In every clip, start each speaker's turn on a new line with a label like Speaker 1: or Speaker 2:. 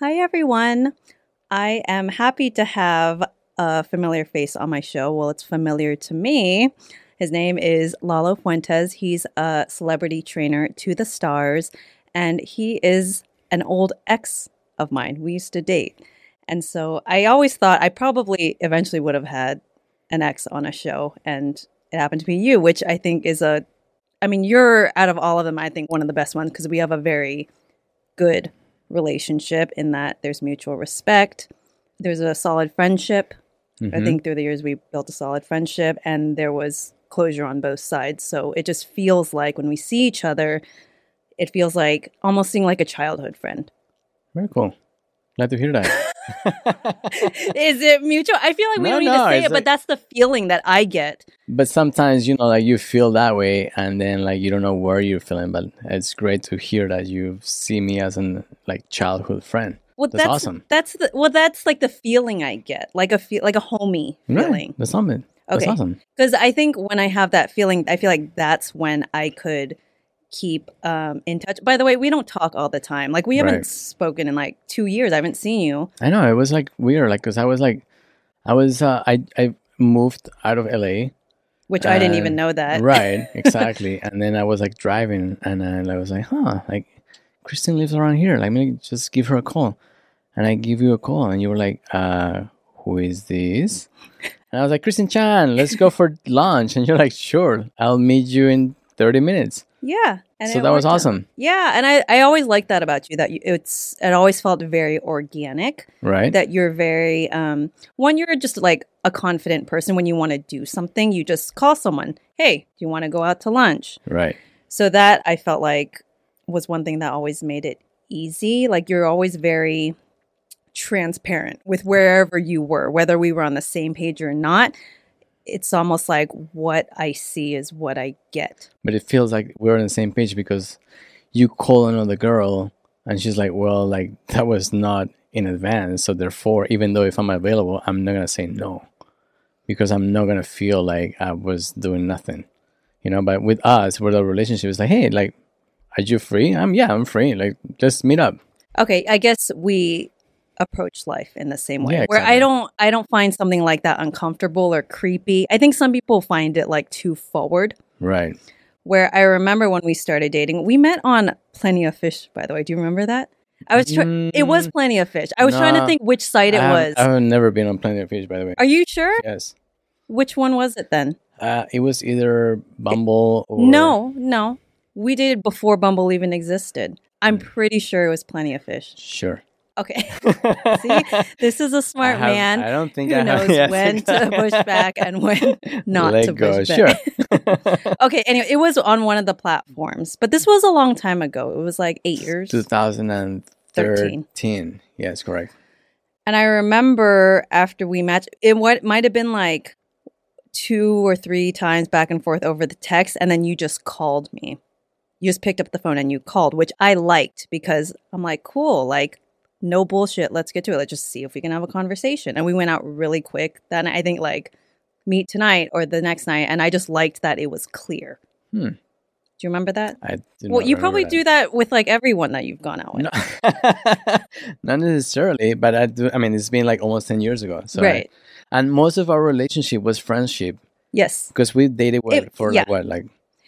Speaker 1: Hi, everyone. I am happy to have a familiar face on my show. Well, it's familiar to me. His name is Lalo Fuentes. He's a celebrity trainer to the stars, and he is an old ex of mine. We used to date. And so I always thought I probably eventually would have had an ex on a show, and it happened to be you, which I think is a, I mean, you're out of all of them, I think one of the best ones because we have a very good relationship in that there's mutual respect, there's a solid friendship.
Speaker 2: Mm-hmm.
Speaker 1: I think through the years we built a solid friendship, and there was closure on both sides. So it just feels like when we see each other, it feels like almost seeing like a childhood friend.
Speaker 2: Very cool. Glad to hear that.
Speaker 1: Is it mutual? I feel like we
Speaker 2: No,
Speaker 1: don't need
Speaker 2: no,
Speaker 1: to say it, but that's the feeling that I get.
Speaker 2: but sometimes, you know, like you feel that way and then like you don't know where you're feeling, but it's great to hear that you see me as an like childhood friend.
Speaker 1: Well,
Speaker 2: That's
Speaker 1: that's,
Speaker 2: awesome.
Speaker 1: That's the well, that's like the feeling I get, like a feel, like a homie
Speaker 2: Right.
Speaker 1: feeling.
Speaker 2: That's something. That's
Speaker 1: Okay.
Speaker 2: awesome.
Speaker 1: Because I think when I have that feeling, I feel like that's when I could keep um, in touch. By the way, we don't talk all the time. Like we haven't
Speaker 2: Right.
Speaker 1: spoken in like two years. I haven't seen you.
Speaker 2: I know it was like weird, like because I was like, I was uh, I I moved out of LA,
Speaker 1: Which I didn't
Speaker 2: Uh,
Speaker 1: even know that.
Speaker 2: right? Exactly, and then I was like driving, and I was like, huh, like Kristen lives around here. Like, maybe just give her a call, and I give you a call, and you were like, uh, who is this? And I was like, Kristen Chan, let's go for lunch, and you're like, sure, I'll meet you in thirty minutes.
Speaker 1: Yeah. And
Speaker 2: so that was
Speaker 1: worked out.
Speaker 2: awesome,
Speaker 1: Yeah, and I, I always like that about you that you, it's it always felt very organic.
Speaker 2: right?
Speaker 1: That you're very um one you're just like a confident person when you want to do something, you just call someone, "Hey, do you want to go out to lunch?"
Speaker 2: right.
Speaker 1: So that I felt like was one thing that always made it easy. Like you're always very transparent with wherever you were, whether we were on the same page or not. It's almost like what I see is what I get.
Speaker 2: but it feels like we're on the same page because you call another girl and she's like well like that was not in advance so therefore even though if i'm available i'm not gonna say no because i'm not gonna feel like i was doing nothing. You know but with us with our relationship it's like hey like are you free? I'm yeah i'm free like just meet up.
Speaker 1: Okay, I guess we approach life in the same way.
Speaker 2: Yeah,
Speaker 1: Where I don't I don't find something like that uncomfortable or creepy. I think some people find it like too forward.
Speaker 2: right
Speaker 1: Where I remember when we started dating, we met on Plenty of Fish, by the way. Do you remember that? I was trying it was Plenty of Fish. I was trying to
Speaker 2: Mm,
Speaker 1: think which site it
Speaker 2: I
Speaker 1: was.
Speaker 2: I have never been on plenty of fish by the way
Speaker 1: Are you sure?
Speaker 2: yes
Speaker 1: Which one was it then?
Speaker 2: uh, it was either bumble or
Speaker 1: No, no. We dated before Bumble even existed. I'm
Speaker 2: Hmm.
Speaker 1: pretty sure it was Plenty of Fish.
Speaker 2: sure
Speaker 1: Okay. See, this is a smart
Speaker 2: I have-
Speaker 1: man.
Speaker 2: i don't think
Speaker 1: who
Speaker 2: i have
Speaker 1: knows
Speaker 2: yes,
Speaker 1: when to push back and when not
Speaker 2: Let
Speaker 1: to
Speaker 2: go.
Speaker 1: push back.
Speaker 2: Sure.
Speaker 1: okay, anyway, it was on one of the platforms, but this was a long time ago. It was like eight years.
Speaker 2: 2013. Yes, correct.
Speaker 1: And I remember after we matched, it what might have been like two or three times back and forth over the text, and then you just called me. You just picked up the phone and you called, which I liked because I'm like, cool, like no bullshit. Let's get to it. Let's just see if we can have a conversation. And we went out really quick. Then I think like meet tonight or the next night, and I just liked that it was clear.
Speaker 2: Hmm.
Speaker 1: Do you remember that?
Speaker 2: I
Speaker 1: Well, you probably
Speaker 2: that.
Speaker 1: do that with like everyone that you've gone out with.
Speaker 2: No. not necessarily, but I do. I mean, it's been like almost 10 years ago. So I-
Speaker 1: right.
Speaker 2: and most of our relationship was friendship
Speaker 1: Yes.
Speaker 2: because we dated
Speaker 1: It-
Speaker 2: for
Speaker 1: yeah.
Speaker 2: like what, like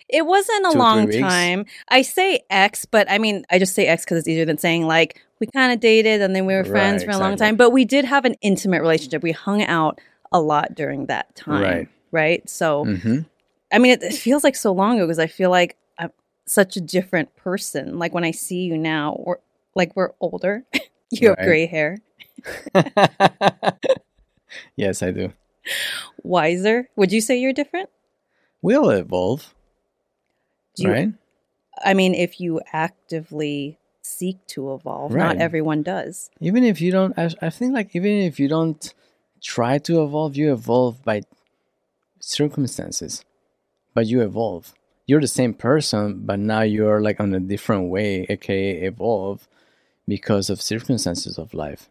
Speaker 1: It wasn't a
Speaker 2: Two
Speaker 1: long time. I say X, but I mean, I just say X because it's easier than saying like we kind of dated and then we were friends
Speaker 2: Right,
Speaker 1: for a long time. But we did have an intimate relationship. We hung out a lot during that time.
Speaker 2: Right.
Speaker 1: Right. So,
Speaker 2: mhm.
Speaker 1: I mean, it, it feels like so long ago because I feel like I'm such a different person. Like when I see you now, we're like we're older. you have gray hair,
Speaker 2: yes, I do.
Speaker 1: wiser. Would you say you're different?
Speaker 2: We'll evolve,
Speaker 1: you,
Speaker 2: right?
Speaker 1: I mean, if you actively seek to evolve, not everyone does.
Speaker 2: Even if you don't, I, I think like even if you don't try to evolve, you evolve by circumstances, but you evolve. You're the same person, but now you're like on a different way, aka evolve, because of circumstances of life.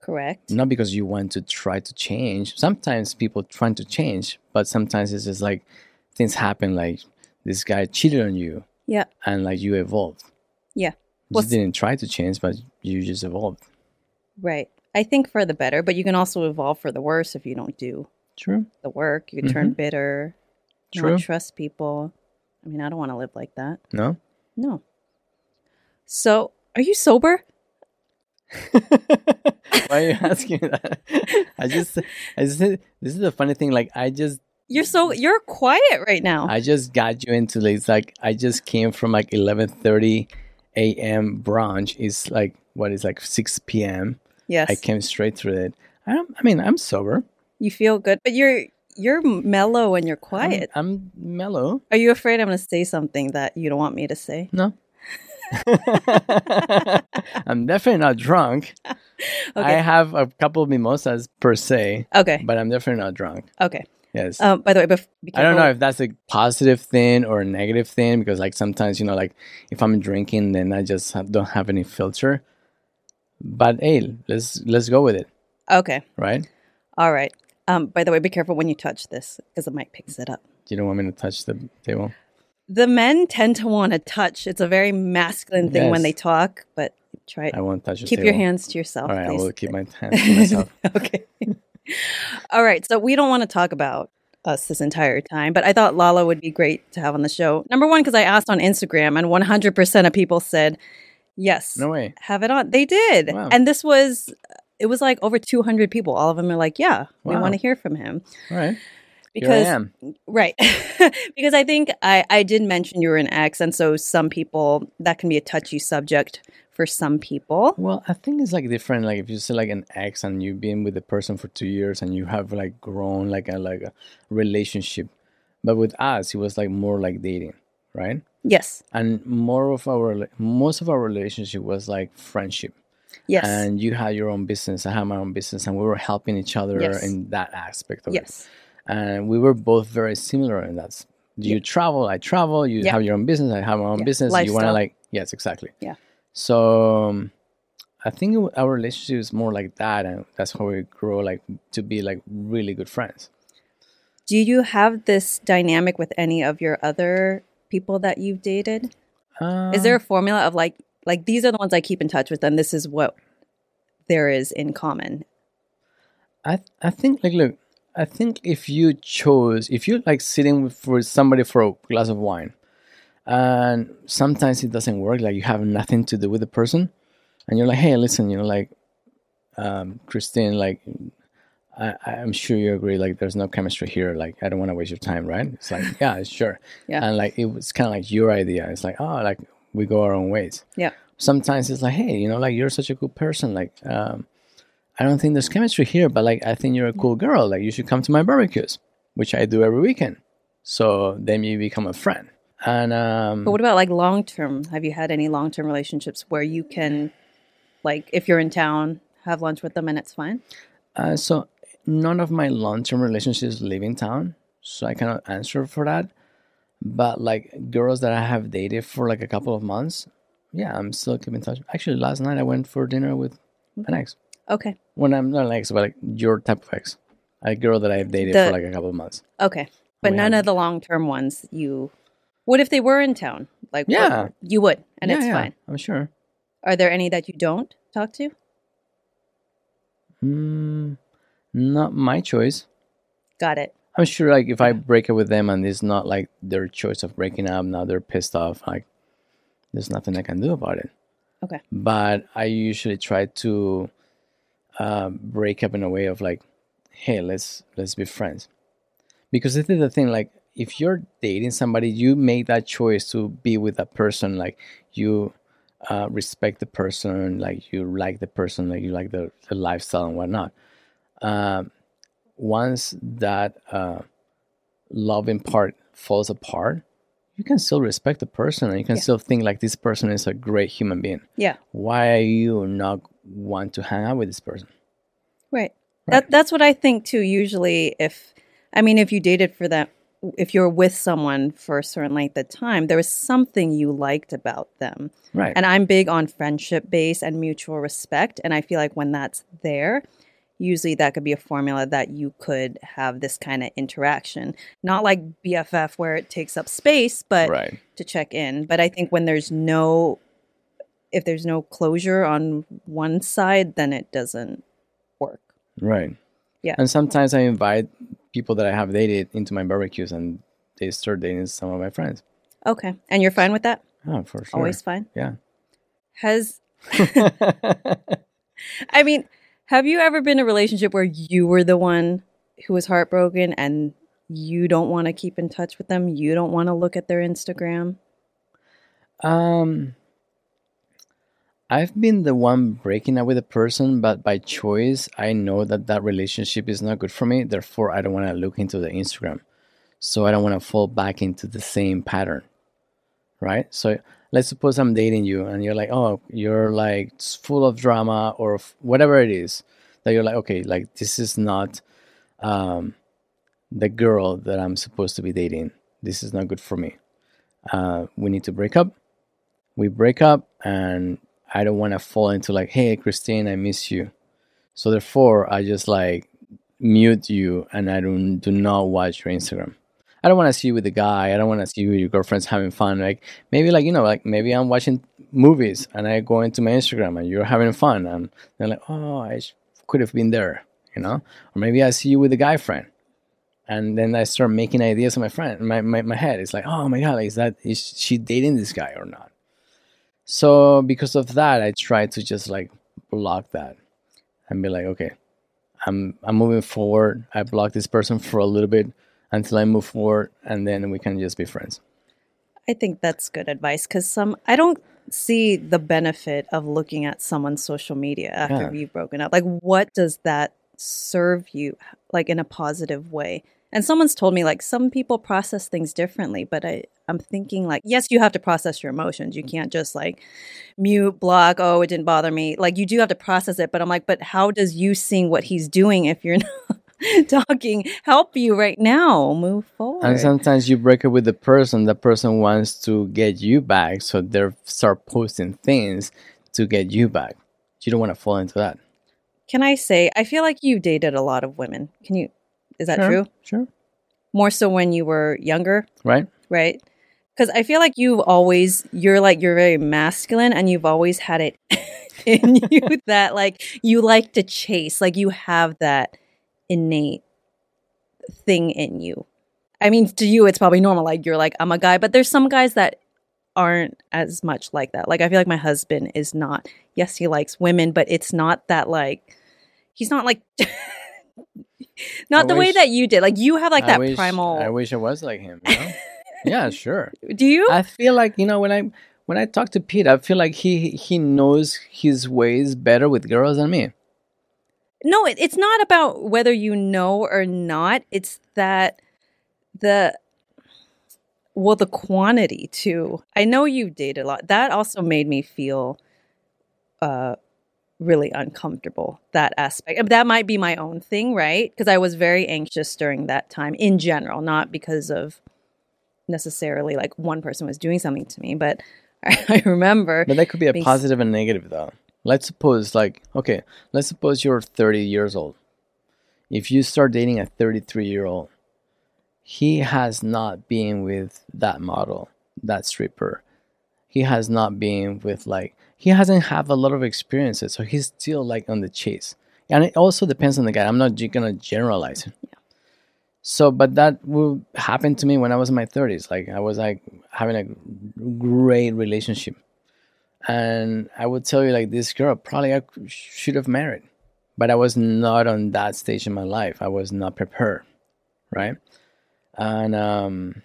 Speaker 1: Correct.
Speaker 2: Not because you want to try to change. Sometimes people trying to change, but sometimes it's just like things happen. Like this guy cheated on you,
Speaker 1: Yeah.
Speaker 2: and like you evolved.
Speaker 1: Yeah.
Speaker 2: You
Speaker 1: What's-
Speaker 2: just didn't try to change, but you just evolved.
Speaker 1: Right. I think for the better, but you can also evolve for the worse if you don't do
Speaker 2: True.
Speaker 1: the work. You can turn mm-hmm. bitter,
Speaker 2: True.
Speaker 1: not trust people. I mean, I don't want to live like that.
Speaker 2: No.
Speaker 1: No. So, are you sober?
Speaker 2: Why are you asking me that? I just, I just, this is the funny thing. Like, I just,
Speaker 1: You're so you're quiet right now.
Speaker 2: I just got you into this. like I just came from like eleven thirty a.m. brunch. is like what is like six p.m.
Speaker 1: yes.
Speaker 2: I came straight through it. I. I mean, I'm sober.
Speaker 1: you feel good, but you're you're mellow and you're
Speaker 2: I'm-
Speaker 1: quiet.
Speaker 2: I'm, mellow.
Speaker 1: Are you afraid I'm going to say something that you don't want me to say?
Speaker 2: No. I'm definitely not drunk. I have a couple of mimosas per se,
Speaker 1: Okay.
Speaker 2: but I'm definitely not drunk.
Speaker 1: Okay.
Speaker 2: Yes.
Speaker 1: Um, by the way, bef-
Speaker 2: I don't know if that's a positive thing or a negative thing because, like, sometimes, you know, like if I'm drinking, then I just ha- don't have any filter. But hey, let's let's go with it,
Speaker 1: Okay.
Speaker 2: right?
Speaker 1: All right. Um, by the way, be careful when you touch this because the mic picks it up.
Speaker 2: You don't want me to touch the table.
Speaker 1: The men tend to want to touch. It's a very masculine thing when they talk, but try
Speaker 2: I won't touch the
Speaker 1: keep
Speaker 2: table.
Speaker 1: your hands to yourself.
Speaker 2: All right, I will keep my hands to myself.
Speaker 1: okay. All right. So we don't want to talk about us this entire time, but I thought Lalo would be great to have on the show. Number one, because I asked on Instagram and 100% of people said, yes,
Speaker 2: No way.
Speaker 1: have it on. They did.
Speaker 2: Wow.
Speaker 1: And this was, it was like over 200 people. All of them are like, yeah, we want to hear from him.
Speaker 2: All right.
Speaker 1: Because
Speaker 2: am.
Speaker 1: Right. because I think I, I did mention you were an ex. And so some people, that can be a touchy subject for some people.
Speaker 2: Well, I think it's like different. Like if you say like an ex and you've been with the person for two years and you have like grown like a like a relationship, but with us it was like more like dating, right?
Speaker 1: Yes.
Speaker 2: And more of our most of our relationship was like friendship.
Speaker 1: Yes.
Speaker 2: And you had your own business, I had my own business, and we were helping each other
Speaker 1: Yes.
Speaker 2: in that aspect of it.
Speaker 1: yes.
Speaker 2: And we were both very similar in that. You travel, I travel. You
Speaker 1: Yeah.
Speaker 2: have your own business, I have my own
Speaker 1: Yeah.
Speaker 2: business. You want to like yes, exactly.
Speaker 1: Yeah.
Speaker 2: So um, I think it, our relationship is more like that, and that's how we grow like to be like really good friends.
Speaker 1: Do you have this dynamic with any of your other people that you've dated?
Speaker 2: Uh,
Speaker 1: Is there a formula of like like these are the ones I keep in touch with and this is what there is in common?
Speaker 2: I I think like look, I think if you chose if you're like sitting with for somebody for a glass of wine, and sometimes it doesn't work, like you have nothing to do with the person, and you're like, hey, listen, you know, like, um, Christine, like, I I'm sure you agree, like, there's no chemistry here, like, I don't want to waste your time, right? It's like, yeah, sure,
Speaker 1: Yeah.
Speaker 2: and like it was kind of like your idea. It's like, oh, like we go our own ways
Speaker 1: Yeah.
Speaker 2: sometimes it's like, hey, you know, like you're such a good person. Like, um, I don't think there's chemistry here, but like I think you're a cool girl. Like you should come to my barbecues, which I do every weekend. So then you become a friend. And um,
Speaker 1: But what about like long term? Have you had any long term relationships where you can like if you're in town, have lunch with them and it's fine?
Speaker 2: uh, so none of my long-term relationships live in town, so I cannot answer for that. But like girls that I have dated for like a couple of months, yeah, I'm still keeping in touch. Actually, last night I went for dinner with an ex.
Speaker 1: Okay.
Speaker 2: When I'm not an ex, but like your type of ex, a girl that I've dated
Speaker 1: The-
Speaker 2: for like a couple of months.
Speaker 1: Okay. But
Speaker 2: We
Speaker 1: none of the long term ones you what if they were in town? Like what-
Speaker 2: Yeah.
Speaker 1: you would and
Speaker 2: Yeah,
Speaker 1: it's
Speaker 2: yeah,
Speaker 1: fine.
Speaker 2: I'm sure.
Speaker 1: Are there any that you don't talk to?
Speaker 2: Mm, not my choice.
Speaker 1: Got it.
Speaker 2: I'm sure, like, if I break up with them and it's not like their choice of breaking up, now they're pissed off. Like, there's nothing I can do about it.
Speaker 1: Okay.
Speaker 2: But I usually try to uh, break up in a way of like, hey, let's let's be friends. Because this is the thing. Like, if you're dating somebody, you make that choice to be with that person. Like, you uh, respect the person, like you like the person, like you like the, the lifestyle and whatnot. Um, once that uh, loving part falls apart, you can still respect the person and you can
Speaker 1: Yeah.
Speaker 2: still think like this person is a great human being.
Speaker 1: Yeah.
Speaker 2: Why are you not want to hang out with this person?
Speaker 1: Right.
Speaker 2: Right.
Speaker 1: That that's what I think too. Usually, if I mean, if you dated for that, if you're with someone for a certain length of time, there was something you liked about them.
Speaker 2: Right.
Speaker 1: And I'm big on friendship base and mutual respect. And I feel like when that's there, usually that could be a formula that you could have this kind of interaction. Not like BFF where it takes up space, but
Speaker 2: right.
Speaker 1: to check in. But I think when there's no if there's no closure on one side, then it doesn't work.
Speaker 2: Right.
Speaker 1: Yeah.
Speaker 2: And sometimes I invite people that I have dated into my barbecues and they start dating some of my friends.
Speaker 1: Okay. And you're fine with that?
Speaker 2: Oh, for sure.
Speaker 1: Always fine?
Speaker 2: Yeah.
Speaker 1: Has I mean, have you ever been in a relationship where you were the one who was heartbroken and you don't want to keep in touch with them? You don't want to look at their Instagram?
Speaker 2: Um, I've been the one breaking up with a person, but by choice, I know that that relationship is not good for me. Therefore, I don't want to look into the Instagram. So I don't want to fall back into the same pattern. Right? So let's suppose I'm dating you and you're like, oh, you're like full of drama or f- whatever it is that you're like, okay, like this is not um, the girl that I'm supposed to be dating. This is not good for me. Uh, we need to break up. We break up, and I don't want to fall into like, hey, Christine, I miss you. So therefore, I just like mute you, and I don't do not watch your Instagram. I don't want to see you with a guy. I don't want to see you with your girlfriends having fun. Like maybe like you know like maybe I'm watching movies and I go into my Instagram and you're having fun and they're like oh I could have been there you know or maybe I see you with a guy friend and then I start making ideas in my friend my, my, my head it's like oh my god is that is she dating this guy or not so because of that I try to just like block that and be like okay I'm I'm moving forward I block this person for a little bit until I move forward, and then we can just be friends.
Speaker 1: I think that's good advice because some I don't see the benefit of looking at someone's social media after
Speaker 2: Yeah.
Speaker 1: you've broken up. Like, what does that serve you, like in a positive way? And someone's told me like some people process things differently, but I I'm thinking like yes, you have to process your emotions. You can't just like mute, block. Oh, it didn't bother me. Like you do have to process it. But I'm like, but how does you seeing what he's doing if you're not talking help you right now move forward?
Speaker 2: And sometimes you break up with the person, the person wants to get you back, so they start posting things to get you back. You don't want to fall into that.
Speaker 1: Can I say I feel like you dated a lot of women? Can you? Is that
Speaker 2: Sure,
Speaker 1: true?
Speaker 2: Sure.
Speaker 1: More so when you were younger,
Speaker 2: Right?
Speaker 1: right? Because I feel like you've always you're like you're very masculine, and you've always had it in you that like you like to chase, like you have that innate thing in you. I mean, to you, it's probably normal. Like you're like I'm a guy, but there's some guys that aren't as much like that. Like I feel like my husband is not. Yes, he likes women, but it's not that like he's not like not
Speaker 2: I
Speaker 1: the way that you did. Like you have like
Speaker 2: I
Speaker 1: that
Speaker 2: wish,
Speaker 1: primal.
Speaker 2: I wish I was like him. You know? yeah, sure.
Speaker 1: Do you?
Speaker 2: I feel like you know when I when I talk to Pete, I feel like he he knows his ways better with girls than me.
Speaker 1: no, it, it's not about whether you know or not. It's that the well, the quantity too. I know you date a lot. That also made me feel uh really uncomfortable. That aspect. That might be my own thing, right? Because I was very anxious during that time in general, not because of necessarily like one person was doing something to me, but I remember
Speaker 2: But that could be a
Speaker 1: Being
Speaker 2: positive and negative though. Let's suppose like okay, let's suppose you're 30 years old. If you start dating a 33 year old, he has not been with that model, that stripper. He has not been with like he hasn't have a lot of experiences, so he's still like on the chase. And it also depends on the guy. I'm not gonna generalize. Yeah. So, but that will happen to me when I was in my 30s. Like I was like having a great relationship and I would tell you like this girl probably I should have married, but I was not on that stage in my life. I was not prepared, right? And um,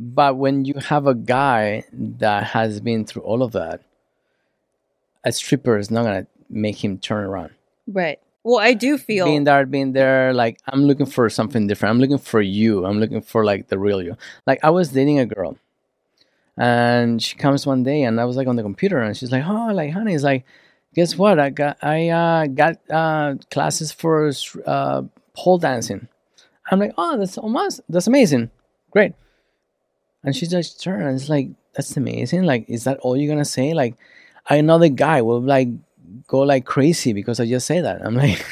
Speaker 2: but when you have a guy that has been through all of that, a stripper is not gonna make him turn around.
Speaker 1: right. Well, I do feel
Speaker 2: Being there, being there, like I'm looking for something different. I'm looking for you. I'm looking for like the real you. Like I was dating a girl, and she comes one day, and I was like on the computer, and she's like, "Oh, like honey, it's like, guess what? I got I uh, got uh, classes for uh, pole dancing." I'm like, "Oh, that's almost that's amazing, great." And she just turned, and it's like, "That's amazing. Like, is that all you're gonna say? Like, I know the guy will like go like crazy because I just say that. I'm like,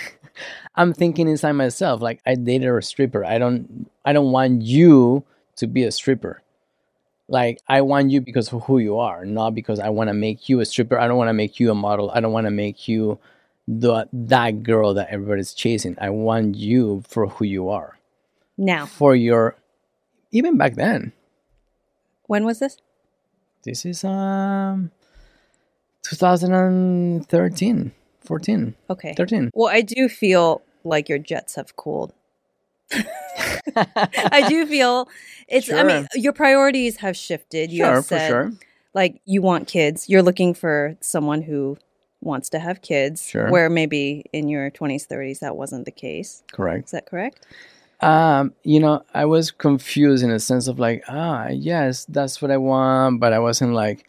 Speaker 2: I'm thinking inside myself, like I dated a stripper. I don't, I don't want you to be a stripper. like I want you because of who you are, not because I want to make you a stripper. I don't want to make you a model. I don't want to make you the that girl that everybody's chasing. I want you for who you are.
Speaker 1: Now,
Speaker 2: For your even back then.
Speaker 1: When was this?
Speaker 2: This is um 2013, 14,
Speaker 1: Okay.
Speaker 2: 13.
Speaker 1: Well, I do feel like your jets have cooled. I do feel it's. I mean, your priorities have shifted. You
Speaker 2: Sure,
Speaker 1: have said,
Speaker 2: sure.
Speaker 1: like you want kids. You're looking for someone who wants to have kids.
Speaker 2: Sure.
Speaker 1: Where maybe in your 20s, 30s, that wasn't the case.
Speaker 2: Correct.
Speaker 1: Is that correct?
Speaker 2: Um, you know, I was confused in a sense of like, ah, yes, that's what I want, but I wasn't like,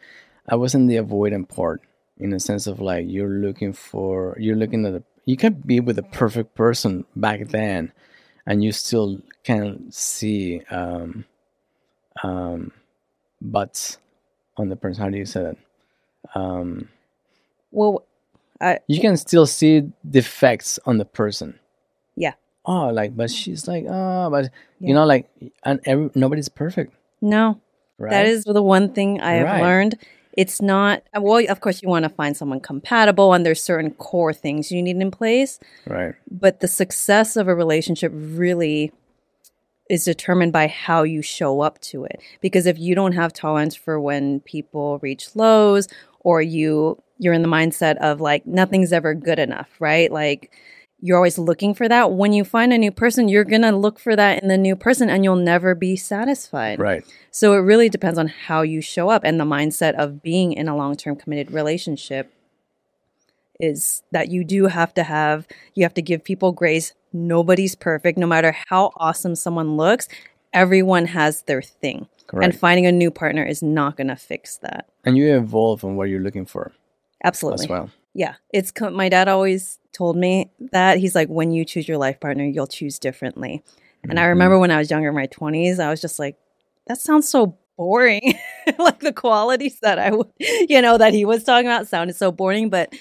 Speaker 2: I wasn't the avoidant part in a sense of like, you're looking for, you're looking at, the, you can be with the perfect person back then, and you still can see, um, um, butts on the person. How do you say that? Um,
Speaker 1: Well, I,
Speaker 2: you can still see defects on the person.
Speaker 1: Yeah.
Speaker 2: Oh, like, but she's like, oh, but
Speaker 1: Yeah.
Speaker 2: you know, like, and every, nobody's perfect,
Speaker 1: no,
Speaker 2: right?
Speaker 1: that is the one thing I have
Speaker 2: Right.
Speaker 1: learned. It's not, uh, well, of course, you want to find someone compatible and there's certain core things you need in place.
Speaker 2: right,
Speaker 1: but the success of a relationship really is determined by how you show up to it because if you don't have tolerance for when people reach lows or you you're in the mindset of like nothing's ever good enough right like you're always looking for that when you find a new person you're going to look for that in the new person and you'll never be satisfied
Speaker 2: right,
Speaker 1: so it really depends on how you show up and the mindset of being in a long-term committed relationship is that you do have to have you have to give people grace. Nobody's perfect no matter how awesome someone looks. Everyone has their thing.
Speaker 2: correct.
Speaker 1: And finding a new partner is not going to fix that.
Speaker 2: And, you evolve on what you're looking for
Speaker 1: Absolutely.
Speaker 2: as well.
Speaker 1: Yeah. It's my dad always told me that he's like when you choose your life partner, you'll choose differently. And I
Speaker 2: Mhm.
Speaker 1: remember when I was younger in my 20s, I was just like that sounds so boring. like the qualities that I would, you know, that he was talking about sounded so boring, but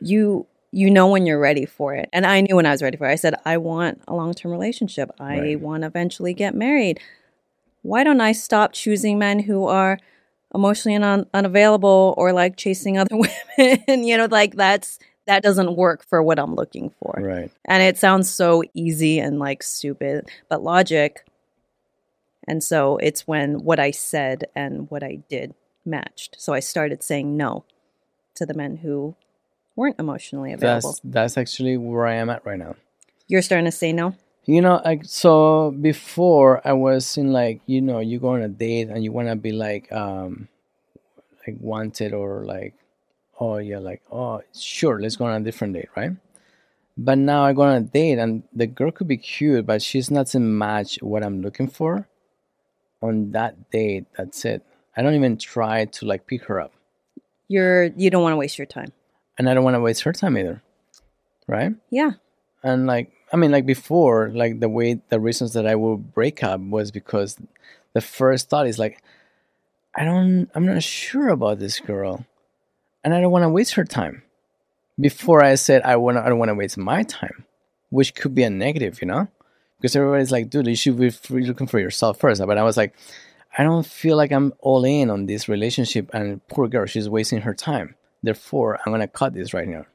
Speaker 1: you you know when you're ready for it. And I knew when I was ready for it. I said I want a long-term relationship. I
Speaker 2: Right.
Speaker 1: want to eventually get married. Why don't I stop choosing men who are emotionally un- unavailable or like chasing other women? you know, like that's that doesn't work for what I'm looking for.
Speaker 2: Right.
Speaker 1: And it sounds so easy and like stupid, but logic. And so it's when what I said and what I did matched. So I started saying no to the men who weren't emotionally available.
Speaker 2: That's that's actually where I am at right now.
Speaker 1: You're starting to say no?
Speaker 2: You know, like so before I was in like, you know, you go on a date and you wanna be like um like wanted or like oh yeah, like, oh sure, let's go on a different date, right? But now I go on a date and the girl could be cute, but she's not to match what I'm looking for on that date. That's it. I don't even try to like pick her up.
Speaker 1: You're you don't want to waste your time.
Speaker 2: And I don't want to waste her time either. Right?
Speaker 1: Yeah.
Speaker 2: and like i mean like before like the way the reasons that i would break up was because the first thought is like i don't i'm not sure about this girl and i don't want to waste her time. Before i said i want i don't want to waste my time which could be a negative you know? Because everybody's like dude you should be f- looking for yourself first. But i was like i don't feel like i'm all in on this relationship and poor girl she's wasting her time. Therefore i'm gonna cut this right now.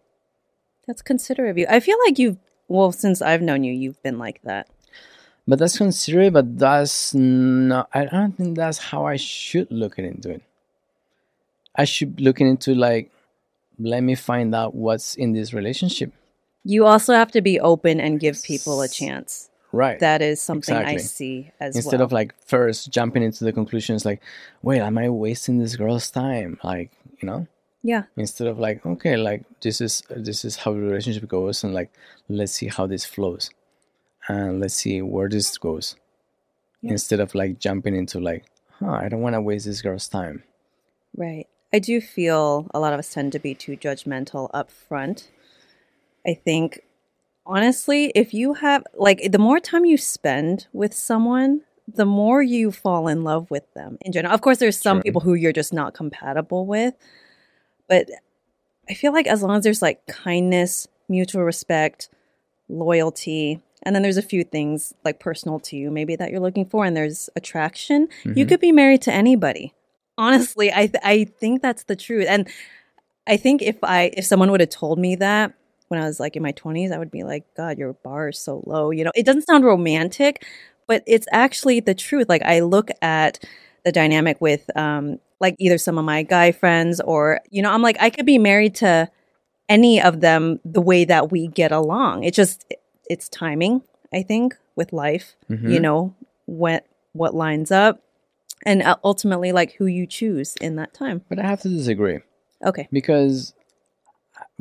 Speaker 1: That's considerate of you. I feel like you've well, since I've known you, you've been like that.
Speaker 2: But that's considerate, but that's not. I don't think that's how I should look into it. I should look into like, let me find out what's in this relationship.
Speaker 1: You also have to be open and give people a chance.
Speaker 2: Right.
Speaker 1: That is something I see as
Speaker 2: Instead
Speaker 1: well.
Speaker 2: of like first jumping into the conclusions, like, wait, am I wasting this girl's time? Like, you know,
Speaker 1: yeah,
Speaker 2: instead of like, okay, like this is this is how the relationship goes, and like, let's see how this flows, and let's see where this goes.
Speaker 1: Yeah.
Speaker 2: Instead of like jumping into like, huh, I don't want to waste this girl's time.
Speaker 1: right. I do feel a lot of us tend to be too judgmental up front. I think honestly, if you have like the more time you spend with someone, the more you fall in love with them in general. Of course, there's some
Speaker 2: Sure.
Speaker 1: people who you're just not compatible with, but I feel like as long as there's like kindness, mutual respect, loyalty, and then there's a few things like personal to you maybe that you're looking for and there's attraction you
Speaker 2: Mhm.
Speaker 1: could be married to anybody. Honestly i th- i think that's the truth. And i think if i if someone would have told me that when i was like in my 20s i would be like god your bar is so low you know? It doesn't sound romantic but it's actually the truth. Like i look at the dynamic with um like either some of my guy friends or you know i'm like i could be married to any of them the way that we get along it's just it's timing i think with life you
Speaker 2: Mhm.
Speaker 1: know what what lines up and uh, ultimately like who you choose in that time
Speaker 2: But I have to disagree
Speaker 1: okay
Speaker 2: because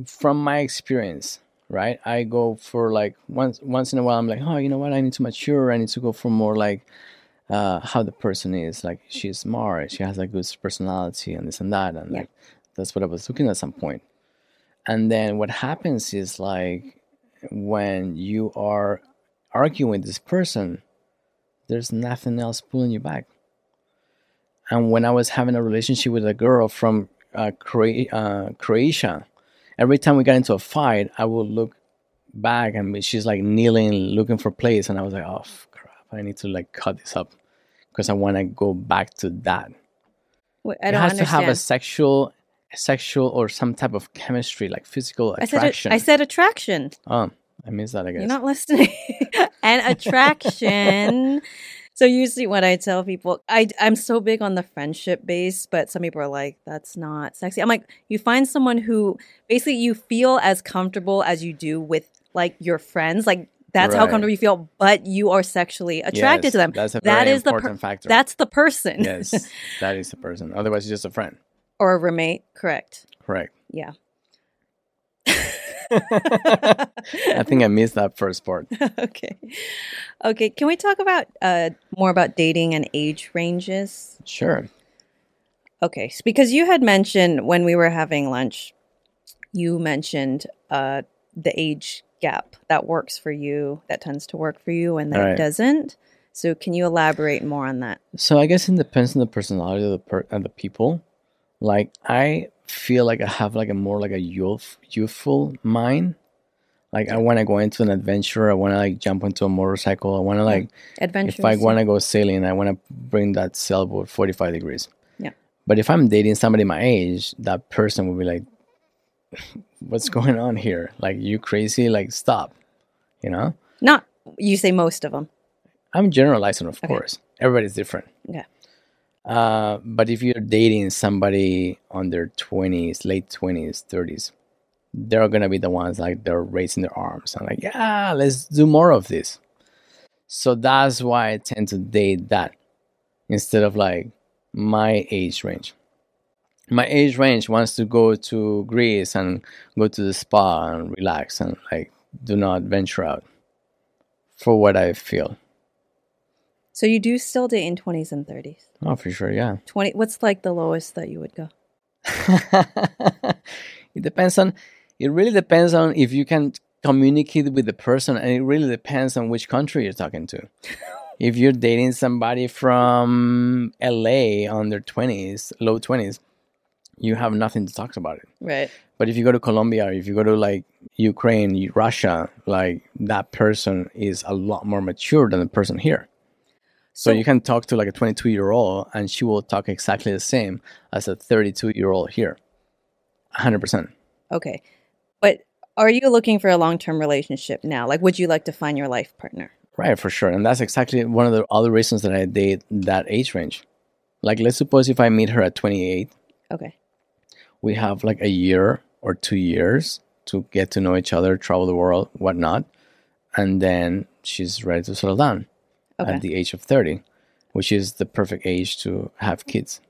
Speaker 2: from my experience, right? I go for like once once in a while. I'm like, oh, you know what? I need to mature. I need to go for more like uh, how the person is. Like she's smart. She has a good personality and this and that. And
Speaker 1: Yeah.
Speaker 2: like that's what I was looking at some point. And then what happens is like when you are arguing with this person, there's nothing else pulling you back. And when I was having a relationship with a girl from uh, Cro- uh, Croatia, every time we got into a fight, I would look back and she's like kneeling, looking for place, and I was like, "Oh! I need to like cut this up because I want to go back to that."
Speaker 1: Wait, i
Speaker 2: it
Speaker 1: don't
Speaker 2: has
Speaker 1: understand
Speaker 2: to have a sexual, sexual or some type of chemistry, like physical
Speaker 1: I said,
Speaker 2: attraction.
Speaker 1: I said attraction
Speaker 2: oh, I missed that. I guess.
Speaker 1: You're not listening. and attraction. so usually when I tell people, I I'm so big on the friendship base, but some people are like, that's not sexy. I'm like, you find someone who basically you feel as comfortable as you do with like your friends, like. That's how comfortable you feel, but you are sexually attracted
Speaker 2: Yes,
Speaker 1: to them.
Speaker 2: That's a
Speaker 1: That is the per-
Speaker 2: important factor.
Speaker 1: That's the person.
Speaker 2: yes, that is the person. Otherwise, it's just a friend.
Speaker 1: or a roommate. Correct.
Speaker 2: Correct.
Speaker 1: Yeah.
Speaker 2: I think I missed that first part.
Speaker 1: okay. Okay. Can we talk about uh, more about dating and age ranges?
Speaker 2: Sure.
Speaker 1: Okay, because you had mentioned when we were having lunch, you mentioned uh, the age gap that works for you, that tends to work for you, and that
Speaker 2: Right.
Speaker 1: doesn't. So, can you elaborate more on that?
Speaker 2: So I guess it depends on the personality of the per- of the people. Like I feel like I have like a more like a youth youthful mind. Like I want to go into an adventure. I want to like jump into a motorcycle. I want to like
Speaker 1: Adventure.
Speaker 2: if I want to go sailing, I want to bring that sailboat forty five degrees.
Speaker 1: Yeah.
Speaker 2: But if I'm dating somebody my age, that person will be like, "What's going on here? Like you crazy? Like stop." You know.
Speaker 1: not you say most of them.
Speaker 2: I'm generalizing, of
Speaker 1: Okay.
Speaker 2: course. Everybody's different.
Speaker 1: Okay.
Speaker 2: Uh, but if you're dating somebody on their 20s, late 20s, 30s, they're gonna be the ones like they're raising their arms and like, yeah, let's do more of this. So that's why I tend to date that instead of like my age range. My age range wants to go to Greece and go to the spa and relax and like do not venture out for what I feel.
Speaker 1: So you do still date in twenties and thirties.
Speaker 2: Oh, for sure, yeah.
Speaker 1: Twenty. What's like the lowest that you would go?
Speaker 2: it depends on it really depends on if you can communicate with the person and it really depends on which country you're talking to if you're dating somebody from la on their 20s low 20s you have nothing to talk about it
Speaker 1: Right.
Speaker 2: but if you go to colombia or if you go to like ukraine russia like that person is a lot more mature than the person here so, you can talk to like a 22 year old and she will talk exactly the same as a 32 year old here 100%
Speaker 1: Okay, but are you looking for a long term relationship now? Like, would you like to find your life partner?
Speaker 2: Right, for sure. And that's exactly one of the other reasons that I date that age range. Like, let's suppose if I meet her at 28,
Speaker 1: Okay.
Speaker 2: We have like a year or two years to get to know each other, travel the world, whatnot. And then she's ready to settle down
Speaker 1: Okay.
Speaker 2: at the age of 30, which is the perfect age to have kids.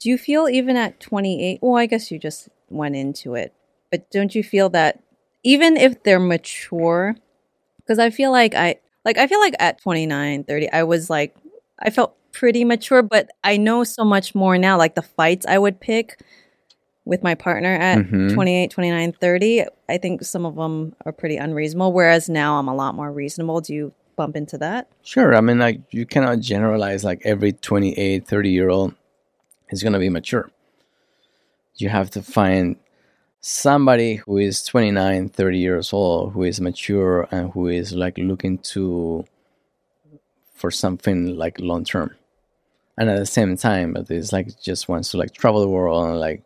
Speaker 1: Do you feel even at 28? Well, I guess you just went into it, but don't you feel that even if they're mature, because I feel like I like I feel like at 29, 30, I was like I felt pretty mature, but I know so much more now. Like the fights I would pick with my partner at
Speaker 2: Mhm.
Speaker 1: 28, 29, 30, I think some of them are pretty unreasonable. Whereas now I'm a lot more reasonable. Do you bump into that?
Speaker 2: Sure. I mean, like, you cannot generalize like every 28, 30 year old is going to be mature. You have to find somebody who is 29 30 years old who is mature and who is like looking to for something like long term and at the same time but it's like just wants to like travel the world and like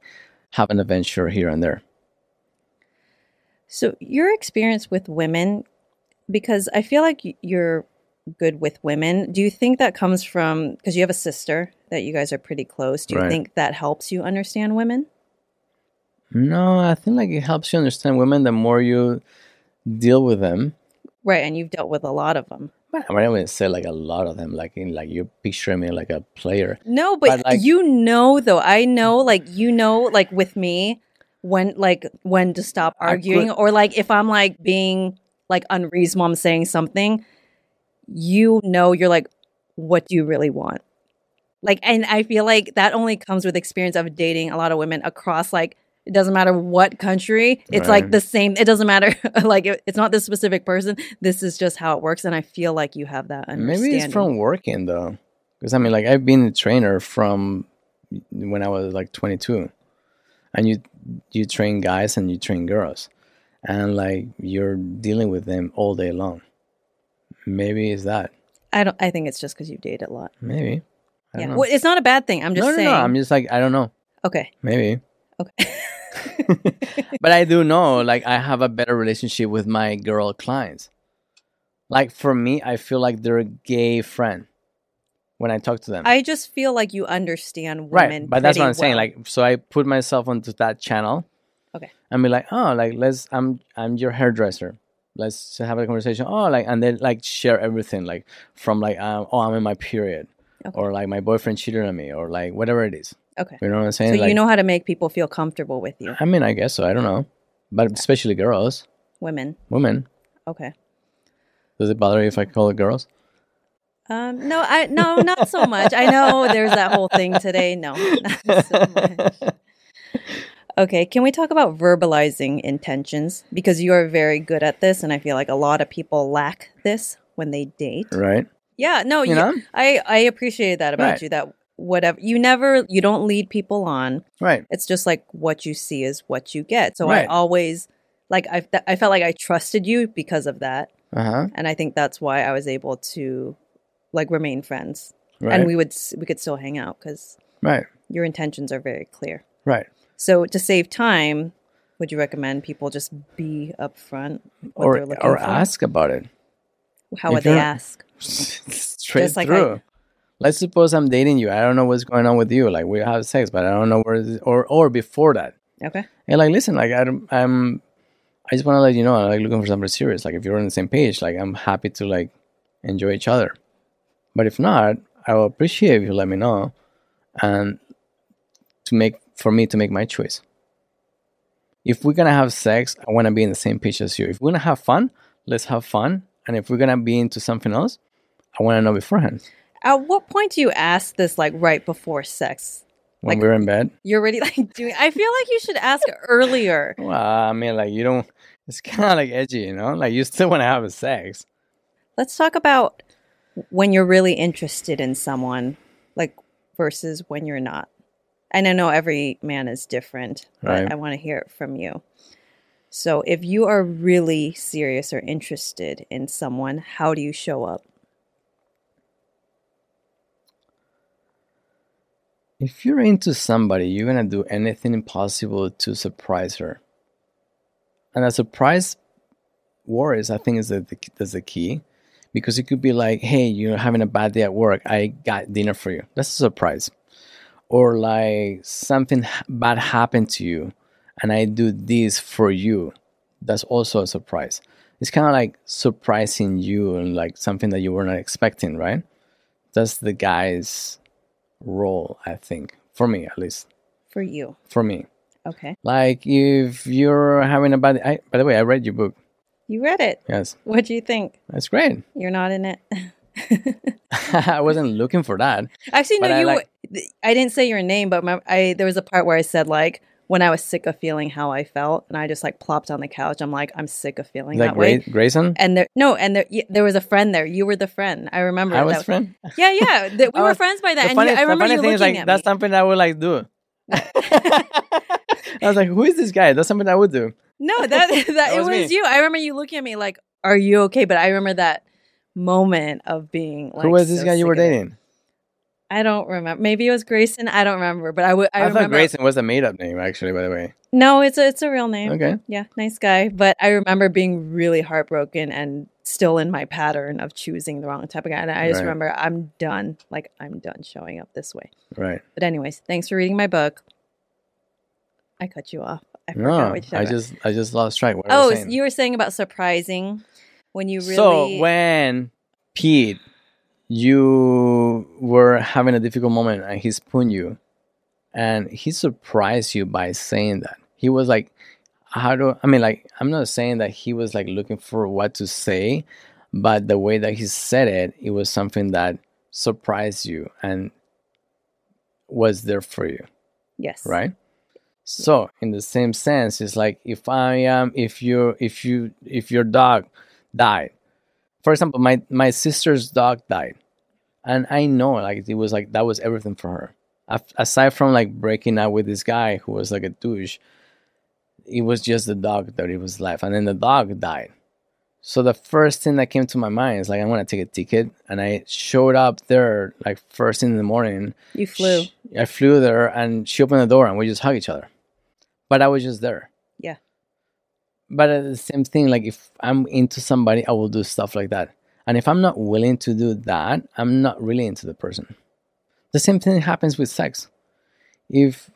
Speaker 2: have an adventure here and there
Speaker 1: So, your experience with women, because I feel like you're good with women, do you think that comes from because you have a sister that you guys are pretty close? Do you
Speaker 2: Right.
Speaker 1: think that helps you understand women?
Speaker 2: no i think like it helps you understand women the more you deal with them
Speaker 1: Right. And you've dealt with a lot of them.
Speaker 2: I mean, I wouldn't say like a lot of them, like in like you picture me like a player.
Speaker 1: No, but,
Speaker 2: But, like-
Speaker 1: you know, though, I know, like, you know, like with me, when, like, when to stop arguing,
Speaker 2: could-
Speaker 1: or like if I'm like being like unreasonable, I'm saying something, you know, you're like, what do you really want? Like, and I feel like that only comes with experience of dating a lot of women across like, it doesn't matter what country. It's like the same. It doesn't matter. like it, it's not this specific person. This is just how it works. And I feel like you have that understanding.
Speaker 2: Maybe it's from working though, because I mean, like I've been a trainer from when I was like 22, and you you train guys and you train girls, and like you're dealing with them all day long. Maybe it's that.
Speaker 1: I don't. I think it's just because you date a lot.
Speaker 2: Maybe. I don't
Speaker 1: Yeah,
Speaker 2: know.
Speaker 1: well, it's not a bad thing. I'm just
Speaker 2: no, no,
Speaker 1: saying.
Speaker 2: no. I'm just like I don't know.
Speaker 1: okay,
Speaker 2: Maybe.
Speaker 1: okay.
Speaker 2: but I do know, like, I have a better relationship with my girl clients. Like, for me, I feel like they're a gay friend when I talk to them.
Speaker 1: I just feel like you understand women.
Speaker 2: right. But that's what I'm saying. Like, so I put myself onto that channel.
Speaker 1: Okay.
Speaker 2: And be like, oh, like, let's, I'm, I'm your hairdresser. Let's have a conversation. Oh, like, and then like share everything, like, from like, um, oh, I'm in my period,
Speaker 1: Okay.
Speaker 2: or like my boyfriend cheated on me, or like whatever it is.
Speaker 1: Okay.
Speaker 2: You know what I'm
Speaker 1: So
Speaker 2: saying? like,
Speaker 1: you know how to make people feel comfortable with you,
Speaker 2: I mean, I guess so. I don't know, but especially girls,
Speaker 1: women.
Speaker 2: women.
Speaker 1: Okay.
Speaker 2: Does it bother you if I call it girls?
Speaker 1: Um. No. I no. Not so much. I know there's that whole thing today. No. Not so much. Okay. Can we talk about verbalizing intentions because you are very good at this, and I feel like a lot of people lack this when they date.
Speaker 2: right?
Speaker 1: Yeah, no,
Speaker 2: You
Speaker 1: you
Speaker 2: know?
Speaker 1: I I appreciate that about
Speaker 2: Right.
Speaker 1: you. That whatever you never you don't lead people on.
Speaker 2: Right.
Speaker 1: It's just like what you see is what you get. So
Speaker 2: Right.
Speaker 1: I always like I I felt like I trusted you because of that,
Speaker 2: Uh huh.
Speaker 1: and I think that's why I was able to like remain friends,
Speaker 2: Right.
Speaker 1: and we would we could still hang out because
Speaker 2: right.
Speaker 1: your intentions are very clear.
Speaker 2: Right.
Speaker 1: So to save time, would you recommend people just be upfront what
Speaker 2: Or
Speaker 1: they're looking
Speaker 2: or
Speaker 1: for?
Speaker 2: ask about it.
Speaker 1: How
Speaker 2: if
Speaker 1: would they ask?
Speaker 2: Straight
Speaker 1: Just like
Speaker 2: through. Let's suppose I'm dating you. I don't know what's going on with you. Like we have sex, but I don't know where. Or or before that,
Speaker 1: Okay.
Speaker 2: and like listen, like I don't, I'm. I just want to let you know, I'm like looking for something serious. Like if you're on the same page, like I'm happy to like enjoy each other. But if not, I will appreciate if you let me know, and to make for me to make my choice. If we're gonna have sex, I want to be in the same page as you. If we're gonna have fun, let's have fun. And if we're gonna be into something else, I want to know beforehand
Speaker 1: At what point do you ask this like right before sex?
Speaker 2: when
Speaker 1: Like-
Speaker 2: we're in bed.
Speaker 1: You're already like doing I feel like you should ask earlier.
Speaker 2: Well, I mean, like you don't. It's kind of like edgy, you know. Like you still want to have a sex.
Speaker 1: Let's talk about when you're really interested in someone, like versus when you're not. And I know every man is different, but I want to hear it from you. So, if you are really serious or interested in someone, how do you show up?
Speaker 2: If you're into somebody, you're gonna do anything possible to surprise her. And a surprise words, I think, is the that's the key, because it could be like, "Hey, you're having a bad day at work. I got dinner for you." That's a surprise. Or like something bad happened to you, and I do this for you. That's also a surprise. It's kind of like surprising you and like something that you were not expecting, right? That's the guy's role, I think, for me at least.
Speaker 1: For you.
Speaker 2: For me,
Speaker 1: Okay.
Speaker 2: like if you're having a bad, I, by the way, I read your book.
Speaker 1: You read it.
Speaker 2: Yes,
Speaker 1: What do you think?
Speaker 2: that's great.
Speaker 1: You're not in it.
Speaker 2: I wasn't looking for that.
Speaker 1: Actually, no,
Speaker 2: I
Speaker 1: you.
Speaker 2: like-
Speaker 1: I didn't say your name, but my, I there was a part where I said like when I was sick of feeling how I felt, and I just like plopped on the couch. I'm like, I'm sick of feeling
Speaker 2: Like
Speaker 1: that way.
Speaker 2: Grayson,
Speaker 1: And there, no, and there, y- there was a friend there. You were the friend. I remember.
Speaker 2: I was
Speaker 1: that.
Speaker 2: friend.
Speaker 1: Yeah, yeah. we
Speaker 2: I
Speaker 1: were friends by then.
Speaker 2: The
Speaker 1: And
Speaker 2: funny,
Speaker 1: you, I
Speaker 2: the
Speaker 1: remember
Speaker 2: funny
Speaker 1: you
Speaker 2: thing
Speaker 1: looking
Speaker 2: is like
Speaker 1: at
Speaker 2: that's
Speaker 1: me.
Speaker 2: something I would like do. I was like, who is this guy? That's something I would do.
Speaker 1: No, that that, it
Speaker 2: was
Speaker 1: was, you. I remember you looking at me like, "Are you okay?" But I remember that moment of being like,
Speaker 2: who was this
Speaker 1: so
Speaker 2: guy you were dating?
Speaker 1: I don't remember. Maybe it was Grayson. I don't remember. But I would. I,
Speaker 2: I, thought
Speaker 1: remember.
Speaker 2: Grayson was a made up name, actually, by the way.
Speaker 1: No, it's a it's a real name.
Speaker 2: Okay.
Speaker 1: Yeah, nice guy. But I remember being really heartbroken and still in my pattern of choosing the wrong type of guy. And I just
Speaker 2: Right.
Speaker 1: remember I'm done. Like I'm done showing up this way.
Speaker 2: Right.
Speaker 1: But anyways, thanks for reading my book. I cut you off. I
Speaker 2: No,
Speaker 1: what you
Speaker 2: I just I just lost track. What
Speaker 1: Oh, you were saying about surprising when you really.
Speaker 2: So when Pete, you were having a difficult moment and he spooned you, and he surprised you by saying that he was like, "How do I mean?" Like I'm not saying that he was like looking for what to say, but the way that he said it, it was something that surprised you and was there for you
Speaker 1: yes.
Speaker 2: right so in the same sense it's like if i am if you if you if your dog died for example my my sister's dog died and i know like it was like that was everything for her Af- aside from like breaking up with this guy who was like a douche it was just the dog that it was left and then the dog died so the first thing that came to my mind is like i'm gonna take a ticket and i showed up there like first thing in the morning
Speaker 1: You flew.
Speaker 2: Sh- I flew there and she opened the door and we just hug each other. But I was just there.
Speaker 1: Yeah.
Speaker 2: But at the same thing, like if I'm into somebody, I will do stuff like that. And if I'm not willing to do that, I'm not really into the person. The same thing happens with sex. If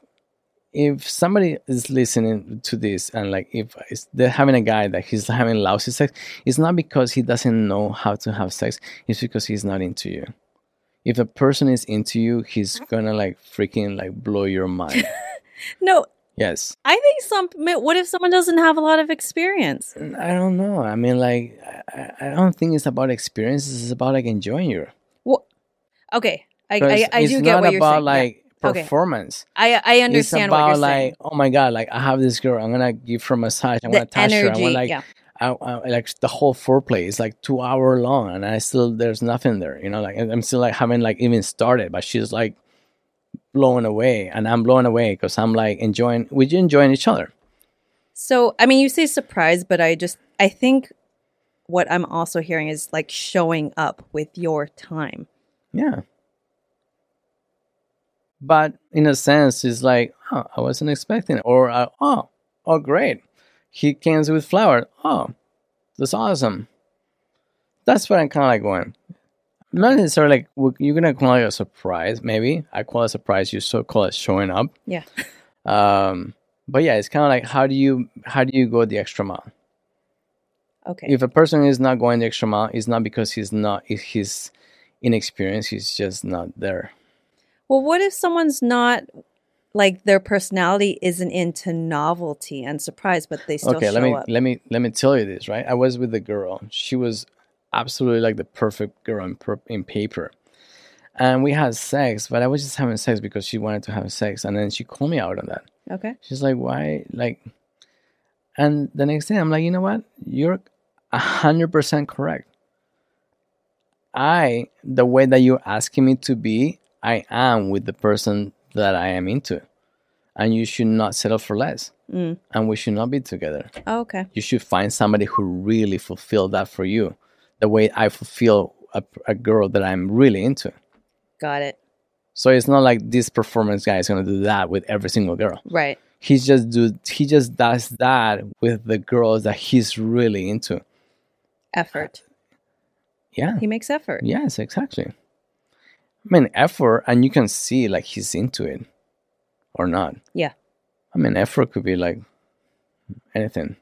Speaker 2: if somebody is listening to this and like if they're having a guy that he's having lousy sex, it's not because he doesn't know how to have sex. It's because he's not into you if a person is into you, he's gonna like freaking like blow your mind.
Speaker 1: No,
Speaker 2: yes.
Speaker 1: I think some. What if someone doesn't have a lot of experience?
Speaker 2: Mm, I don't know. I mean, like, I, I don't think it's about experiences. It's about like enjoying you.
Speaker 1: Well, okay, I I, I do get what you're
Speaker 2: about
Speaker 1: saying. Yeah.
Speaker 2: like
Speaker 1: Okay.
Speaker 2: performance.
Speaker 1: I I understand
Speaker 2: it's
Speaker 1: what you're
Speaker 2: like,
Speaker 1: saying.
Speaker 2: oh my god, like I have this girl. I'm gonna give her a massage. I'm
Speaker 1: The
Speaker 2: gonna touch her. I'm gonna like,
Speaker 1: yeah.
Speaker 2: I, I, like the whole foreplay is like two hour long, and I still there's nothing there. You know, like I'm still like haven't like even started, but she's like blown away, and I'm blown away because I'm like enjoying. We're enjoying each other.
Speaker 1: So, I mean, you say surprise, but I just, I think what I'm also hearing is like showing up with your time.
Speaker 2: Yeah. But in a sense, it's like, oh, I wasn't expecting it. Or, uh, oh, oh, great. He came with flowers. Oh, that's awesome. That's what I'm kind of like going. Not necessarily like, you're going to call it a surprise, maybe. I call it a surprise. You so call it showing up.
Speaker 1: Yeah.
Speaker 2: Um, but yeah, it's kind of like, how do you, how do you go the extra mile?
Speaker 1: Okay.
Speaker 2: if a person is not going the extra mile, it's not because he's not if he's inexperienced. He's just not there.
Speaker 1: well, what if someone's not like their personality isn't into novelty and surprise, but they still
Speaker 2: okay, let me
Speaker 1: up?
Speaker 2: let me let me tell you this. Right, I was with a girl. She was absolutely like the perfect girl in, in paper, and we had sex. But I was just having sex because she wanted to have sex, and then she called me out on that.
Speaker 1: okay.
Speaker 2: She's like, "Why?" Like, and the next day, I'm like, "You know what? You're a hundred percent correct. I, the way that you're asking me to be, I am with the person that I am into, and you should not settle for less.
Speaker 1: Mm.
Speaker 2: And we should not be together.
Speaker 1: Oh, okay.
Speaker 2: You should find somebody who really fulfill that for you, the way I fulfill a, a girl that I'm really into.
Speaker 1: Got it.
Speaker 2: So it's not like this performance guy is gonna do that with every single girl
Speaker 1: Right.
Speaker 2: he's just do he just does that with the girls that he's really into
Speaker 1: Effort.
Speaker 2: yeah
Speaker 1: He makes effort.
Speaker 2: yes exactly i mean effort and you can see like he's into it or not
Speaker 1: Yeah.
Speaker 2: i mean effort could be like anything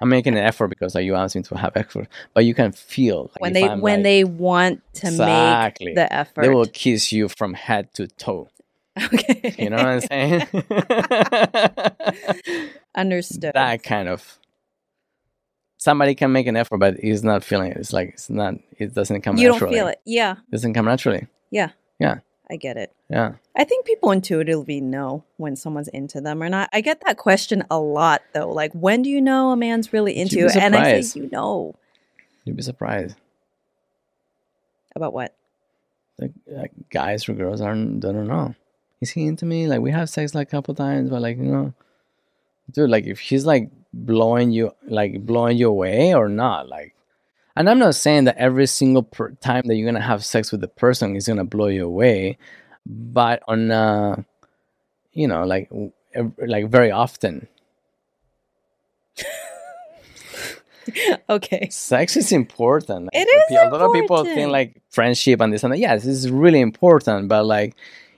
Speaker 2: i'm making an effort because like you asked me to have effort but you can feel like,
Speaker 1: when they
Speaker 2: I'm,
Speaker 1: when
Speaker 2: like-
Speaker 1: they want to
Speaker 2: Exactly.
Speaker 1: make the effort.
Speaker 2: they will kiss you from head to toe
Speaker 1: okay.
Speaker 2: you know what i'm saying
Speaker 1: Understood.
Speaker 2: that kind of somebody can make an effort but he's not feeling it it's like it's not it doesn't come
Speaker 1: you don't feel it. Yeah.
Speaker 2: It doesn't come naturally
Speaker 1: Yeah.
Speaker 2: Yeah.
Speaker 1: I get it.
Speaker 2: yeah
Speaker 1: I think people intuitively know when someone's into them or not. I get that question a lot though. Like, when do you know a man's really into you? And I say, you know.
Speaker 2: you'd be surprised
Speaker 1: About what?
Speaker 2: like, like guys or girls aren't don't know is he into me? Like we have sex like a couple times, but like you know, dude, like if he's like blowing you, like blowing you away or not, like. And I'm not saying that every single per- time that you're gonna have sex with the person is gonna blow you away, but on, uh, you know, like like very often,
Speaker 1: okay.
Speaker 2: sex is important. Like,
Speaker 1: It is
Speaker 2: A lot of people think like friendship and this and that. Yes, this is really important, but like,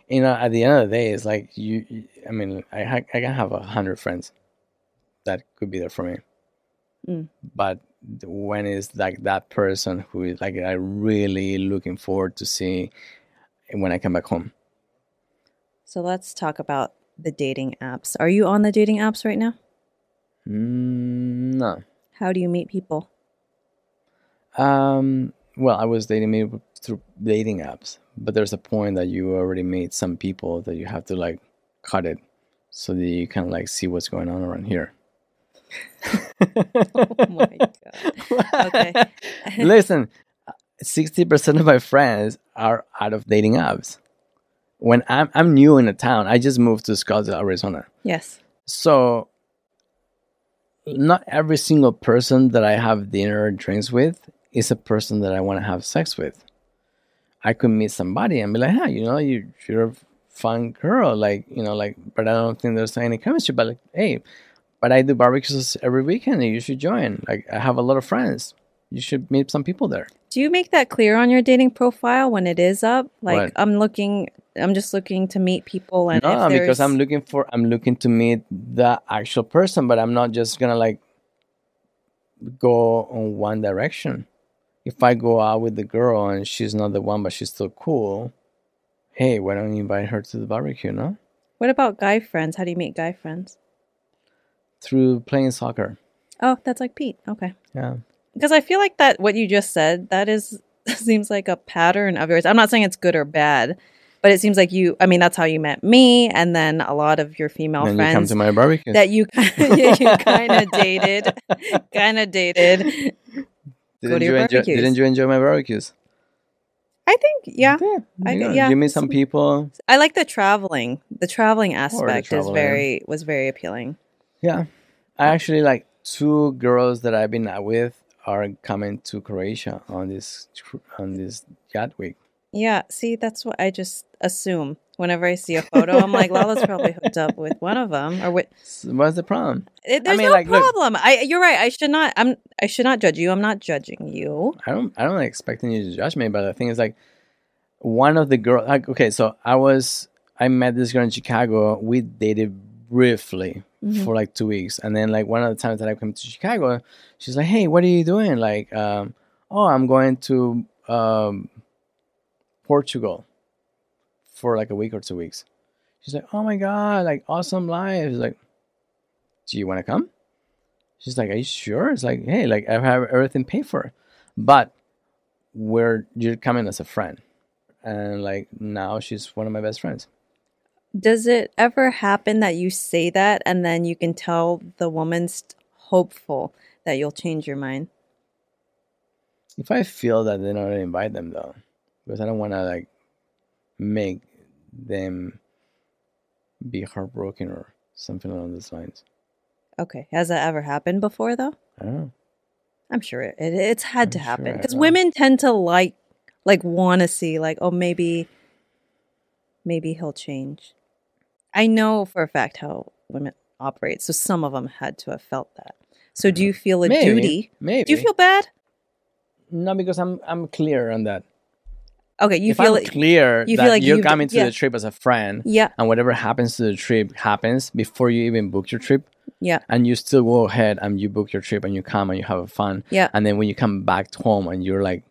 Speaker 2: you know, at the end of the day, it's like you. you- I mean, I ha- I can have a hundred friends that could be there for me,
Speaker 1: Mm.
Speaker 2: but when it's like that person who is like I really looking forward to see when I come back home.
Speaker 1: So let's talk about the dating apps. Are you on the dating apps right now?
Speaker 2: Mm, no.
Speaker 1: How do you meet people?
Speaker 2: Um, well, I was dating me through dating apps, but there's a point that you already meet some people that you have to like cut it so that you can like see what's going on around here.
Speaker 1: Oh my. Okay.
Speaker 2: Listen, sixty percent of my friends are out of dating apps. When I'm I'm new in a town, I just moved to Scottsdale, Arizona.
Speaker 1: Yes.
Speaker 2: So not every single person that I have dinner or drinks with is a person that I want to have sex with. I could meet somebody and be like, "Hey, you know, you, you're a fun girl, like you know, like." But I don't think there's any chemistry. But like, hey, but I do barbecues every weekend, and you should join. Like, I have a lot of friends. You should meet some people there.
Speaker 1: Do you make that clear on your dating profile when it is up? Like
Speaker 2: What?
Speaker 1: I'm looking I'm just looking to meet people and
Speaker 2: no, because I'm looking for I'm looking to meet the actual person, but I'm not just gonna like go on one direction. If I go out with the girl and she's not the one, but she's still cool, hey, why don't you invite her to the barbecue? No,
Speaker 1: What about guy friends? How do you meet guy friends?
Speaker 2: Through playing soccer.
Speaker 1: Oh, that's like Pete. Okay.
Speaker 2: Yeah,
Speaker 1: Because I feel like that what you just said, that is seems like a pattern of yours. I'm not saying it's good or bad, but it seems like you I mean that's how you met me and then a lot of your female
Speaker 2: then you come
Speaker 1: friends
Speaker 2: to my barbecue.
Speaker 1: that you you, you kind of dated kind of dated.
Speaker 2: didn't you enjoy? Didn't you enjoy my barbecues?
Speaker 1: I think yeah. I
Speaker 2: you, know,
Speaker 1: yeah.
Speaker 2: you meet some people.
Speaker 1: I like the traveling. The traveling aspect is
Speaker 2: traveling.
Speaker 1: very was very appealing.
Speaker 2: Yeah, I actually like two girls that I've been out with are coming to Croatia on this on this yacht week.
Speaker 1: Yeah, see, that's what I just assume. Whenever I see a photo, I'm like, Lalo's probably hooked up with one of them, or with.
Speaker 2: What's the problem?
Speaker 1: It, there's
Speaker 2: mean,
Speaker 1: no
Speaker 2: like, look-
Speaker 1: problem. I, you're right. I should not. I'm. I should not judge you. I'm not judging you.
Speaker 2: I don't I don't expecting you to judge me, but the thing is like one of the girls. like okay, so I was I met this girl in Chicago. We dated briefly
Speaker 1: Mhm.
Speaker 2: for like two weeks, and then like one of the times that I came to Chicago, she's like, "Hey, what are you doing?" Like, um, "Oh, I'm going to um, Portugal for like a week or two weeks." She's like, "Oh my god, like awesome life!" She's like, "Do you want to come?" She's like, "Are you sure?" It's like, "Hey, like I have everything paid for, but we're you're coming as a friend." And like now she's one of my best friends.
Speaker 1: Does it ever happen that you say that and then you can tell the woman's hopeful that you'll change your mind?
Speaker 2: If I feel that then I'll invite them though, because I don't want to like make them be heartbroken or something along those lines.
Speaker 1: Okay. Has that ever happened before, though?
Speaker 2: I don't know.
Speaker 1: I'm sure it, it it's had
Speaker 2: I'm
Speaker 1: to happen because
Speaker 2: has.
Speaker 1: women tend to like like want to see like oh maybe maybe he'll change. I know for a fact how women operate, so some of them had to have felt that. So do you feel a
Speaker 2: Maybe,
Speaker 1: duty?
Speaker 2: Maybe.
Speaker 1: Do you feel bad?
Speaker 2: no? Because I'm I'm clear on that.
Speaker 1: Okay, you
Speaker 2: if
Speaker 1: feel
Speaker 2: I'm
Speaker 1: it.
Speaker 2: clear
Speaker 1: you
Speaker 2: that
Speaker 1: feel like
Speaker 2: you're coming to
Speaker 1: yeah.
Speaker 2: the trip as a friend,
Speaker 1: Yeah,
Speaker 2: and whatever happens to the trip happens before you even book your trip,
Speaker 1: yeah,
Speaker 2: and you still go ahead and you book your trip and you come and you have fun,
Speaker 1: yeah.
Speaker 2: and then when you come back home and you're like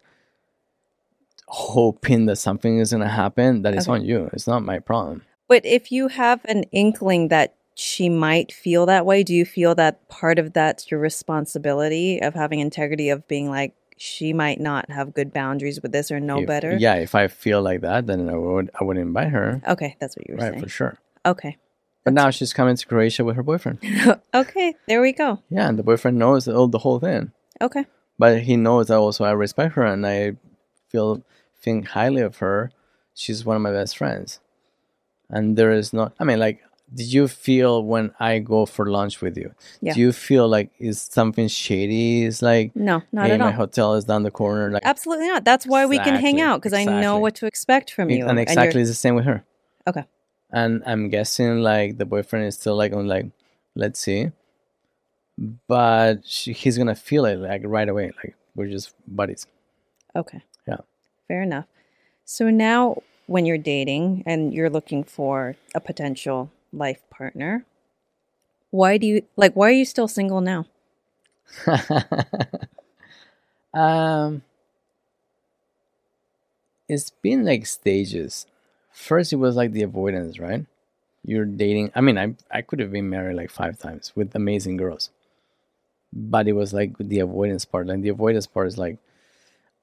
Speaker 2: hoping that something is gonna happen, that is
Speaker 1: Okay.
Speaker 2: on you. It's not my problem.
Speaker 1: But if you have an inkling that she might feel that way, do you feel that part of that's your responsibility of having integrity of being like she might not have good boundaries with this or know
Speaker 2: If-
Speaker 1: better?
Speaker 2: Yeah, if I feel like that, then I would I wouldn't invite her.
Speaker 1: Okay, that's what you were
Speaker 2: Right,
Speaker 1: saying.
Speaker 2: for sure.
Speaker 1: Okay.
Speaker 2: But now she's coming to Croatia with her boyfriend.
Speaker 1: okay, there we go.
Speaker 2: Yeah, and the boyfriend knows the, the whole thing.
Speaker 1: Okay.
Speaker 2: But he knows that also I respect her and I feel think highly of her. She's one of my best friends. And there is not. I mean, like, did you feel when I go for lunch with you?
Speaker 1: Yeah.
Speaker 2: Do you feel like is something shady? Is like,
Speaker 1: No, not
Speaker 2: hey,
Speaker 1: at
Speaker 2: my
Speaker 1: all.
Speaker 2: hotel is down the corner. Like,
Speaker 1: Absolutely not. That's why we can hang out because I know what to expect from you.
Speaker 2: and exactly it's the same with her.
Speaker 1: Okay.
Speaker 2: And I'm guessing like the boyfriend is still like on like, let's see, but she, he's gonna feel it like right away. Like we're just buddies.
Speaker 1: Okay.
Speaker 2: Yeah.
Speaker 1: Fair enough. So now, when you're dating and you're looking for a potential life partner, why do you like? Why are you still single now?
Speaker 2: um, it's been like stages. First, it was like the avoidance, right? You're dating. I mean, I I could have been married like five times with amazing girls, but it was like the avoidance part. Like the avoidance part is like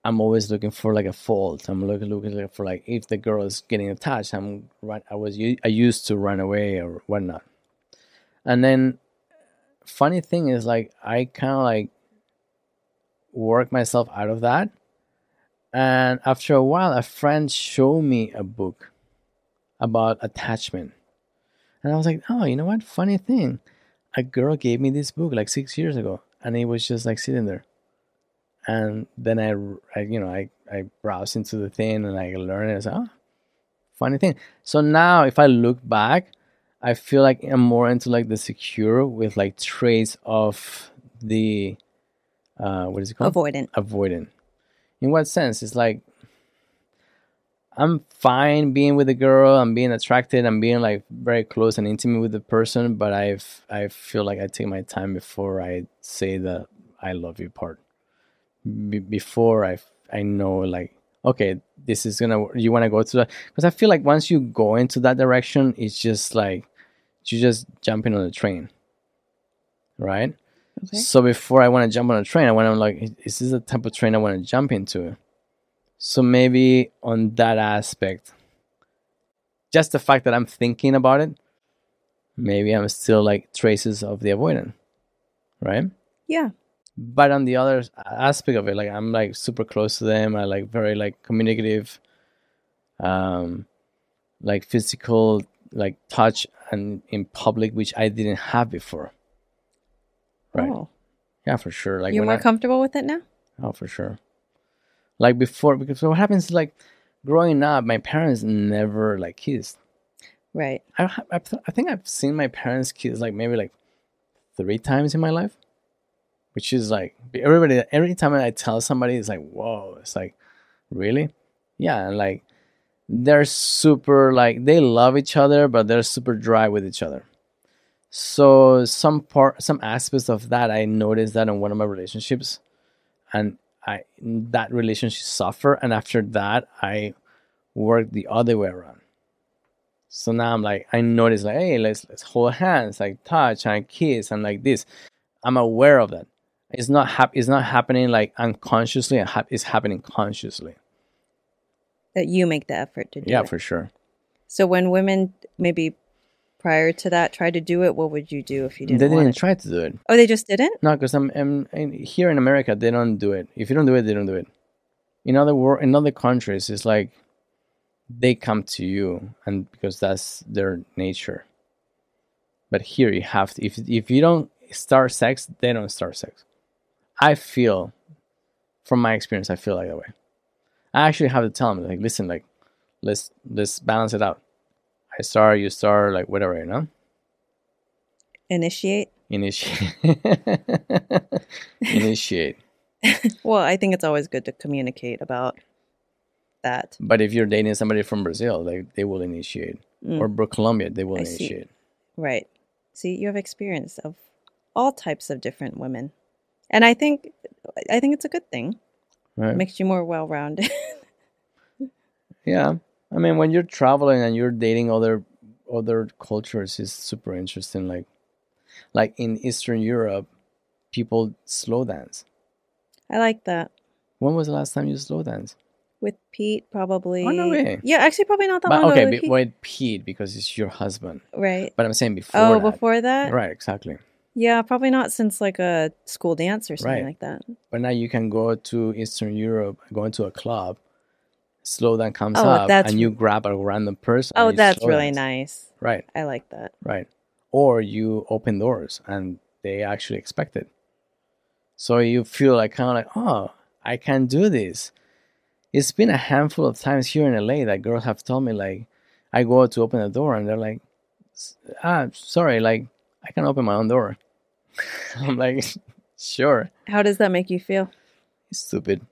Speaker 2: I'm always looking for like a fault. I'm looking looking for like if the girl is getting attached, I'm right. I was I used to run away or whatnot, and then funny thing is like I kind of like work myself out of that. And after a while, a friend showed me a book about attachment. And I was like, oh, you know what? Funny thing. A girl gave me this book like six years ago, and it was just like sitting there. And then I, I you know, I, I browse into the thing and I learn it. I was like, oh, funny thing. So now if I look back, I feel like I'm more into like the secure with like traits of the, uh, what is it called?
Speaker 1: Avoidant.
Speaker 2: avoidant. In what sense? It's like I'm fine being with a girl, I'm being attracted, I'm being like very close and intimate with the person, but I've I feel like I take my time before I say the I love you part. Be before I I know like okay, this is gonna you want to go to that because I feel like once you go into that direction, it's just like you just jumping on the train, right?
Speaker 1: Okay.
Speaker 2: So before I want to jump on a train, I want to like, is this the type of train I want to jump into? So maybe on that aspect, just the fact that I'm thinking about it, maybe I'm still like traces of the avoidant, right?
Speaker 1: Yeah.
Speaker 2: But on the other aspect of it, like I'm like super close to them. I like very like communicative, um, like physical, like touch and in public, which I didn't have before. Right.
Speaker 1: Oh,
Speaker 2: Yeah, for sure. Like
Speaker 1: you're more
Speaker 2: I-
Speaker 1: comfortable with it now.
Speaker 2: Oh, for sure. Like before, because what happens is like growing up, my parents never like kissed.
Speaker 1: Right.
Speaker 2: I, I, I think I've seen my parents kiss like maybe like three times in my life, which is like everybody. Every time I tell somebody, it's like, whoa, it's like, really? Yeah, and like they're super like they love each other, but they're super dry with each other. So some part, some aspects of that, I noticed that in one of my relationships, and I that relationship suffer, and after that, I worked the other way around. So now I'm like, I notice like, hey, let's let's hold hands, like touch and kiss, and like this. I'm aware of that. It's not hap- It's not happening like unconsciously. and hap- It's happening consciously.
Speaker 1: That you make the effort to do
Speaker 2: Yeah,
Speaker 1: it.
Speaker 2: for sure.
Speaker 1: So when women maybe prior to that try to do it, what would you do if you didn't
Speaker 2: they didn't try to do it.
Speaker 1: Oh, they just didn't.
Speaker 2: No, because I'm, I'm, in- here in America. They don't do it. If you don't do it, they don't do it. In other wor- in other countries, it's like they come to you, and because that's their nature. But here, you have to. If if you don't start sex, they don't start sex. I feel, from my experience, I feel like that way. I actually have to tell them, like, listen, like, let's let's balance it out. I start, you start, like whatever, you know.
Speaker 1: Initiate.
Speaker 2: Initiate. Initiate.
Speaker 1: Well, I think it's always good to communicate about that.
Speaker 2: But if you're dating somebody from Brazil, like they will initiate,
Speaker 1: Mm.
Speaker 2: or Colombia, they will
Speaker 1: I see.
Speaker 2: initiate.
Speaker 1: Right. See, you have experience of all types of different women. And I think I think it's a good thing.
Speaker 2: Right?
Speaker 1: It makes you more well-rounded.
Speaker 2: yeah. I mean, when you're traveling and you're dating other other cultures, is super interesting. Like, like in Eastern Europe, people slow dance.
Speaker 1: I like that.
Speaker 2: When was the last time you slow dance?
Speaker 1: With Pete, probably.
Speaker 2: Oh, no way.
Speaker 1: Yeah, actually, probably not that
Speaker 2: But
Speaker 1: long
Speaker 2: okay,
Speaker 1: ago. with Pete.
Speaker 2: with Pete because it's your husband.
Speaker 1: Right.
Speaker 2: But I'm saying before.
Speaker 1: Oh,
Speaker 2: that.
Speaker 1: before that?
Speaker 2: Right, exactly.
Speaker 1: Yeah, probably not since like a school dance or something
Speaker 2: Right.
Speaker 1: like that.
Speaker 2: But now you can go to Eastern Europe, go into a club, slow down comes
Speaker 1: Oh,
Speaker 2: up and you grab a random person.
Speaker 1: Oh, that's really nice.
Speaker 2: Right,
Speaker 1: I like that.
Speaker 2: right. Or you open doors and they actually expect it. So you feel like kind of like, oh, I can do this. It's been a handful of times here in LA that girls have told me like, I go out to open the door and they're like, "S- ah, sorry, like I can open my own door. I'm like, sure,
Speaker 1: How does that make you feel?
Speaker 2: stupid.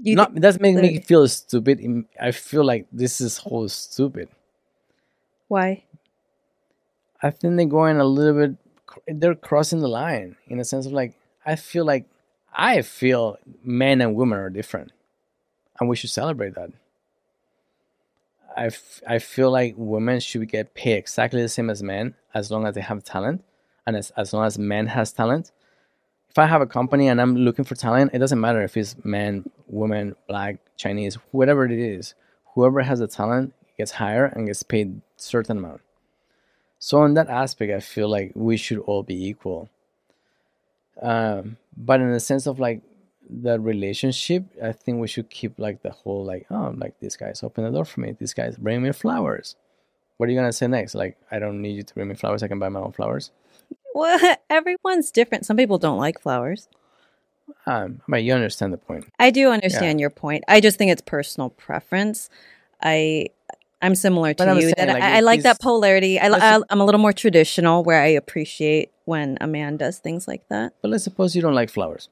Speaker 1: You
Speaker 2: Not it doesn't make me feel stupid. I feel like this is whole stupid.
Speaker 1: why?
Speaker 2: I think they're going a little bit. They're crossing the line in a sense of like I feel like I feel men and women are different, and we should celebrate that. I, f- I feel like women should get paid exactly the same as men as long as they have talent, and as, as long as men has talent. If I have a company and I'm looking for talent, it doesn't matter if it's man, woman, black, Chinese, whatever it is. Whoever has the talent gets hired and gets paid certain amount. So in that aspect, I feel like we should all be equal. Um, but in the sense of like the relationship, I think we should keep like the whole like, oh, like this guy's open the door for me. This guy's bringing me flowers. What are you gonna say next? Like, I don't need you to bring me flowers. I can buy my own flowers.
Speaker 1: Well, everyone's different. Some people don't like flowers.
Speaker 2: Um, but you understand the point.
Speaker 1: I do understand your point. I just think it's personal preference. I I'm similar to
Speaker 2: I'm
Speaker 1: you
Speaker 2: saying,
Speaker 1: that
Speaker 2: like,
Speaker 1: I, I like that polarity. I, I, I'm a little more traditional where I appreciate when a man does things like that.
Speaker 2: But let's suppose you don't like flowers.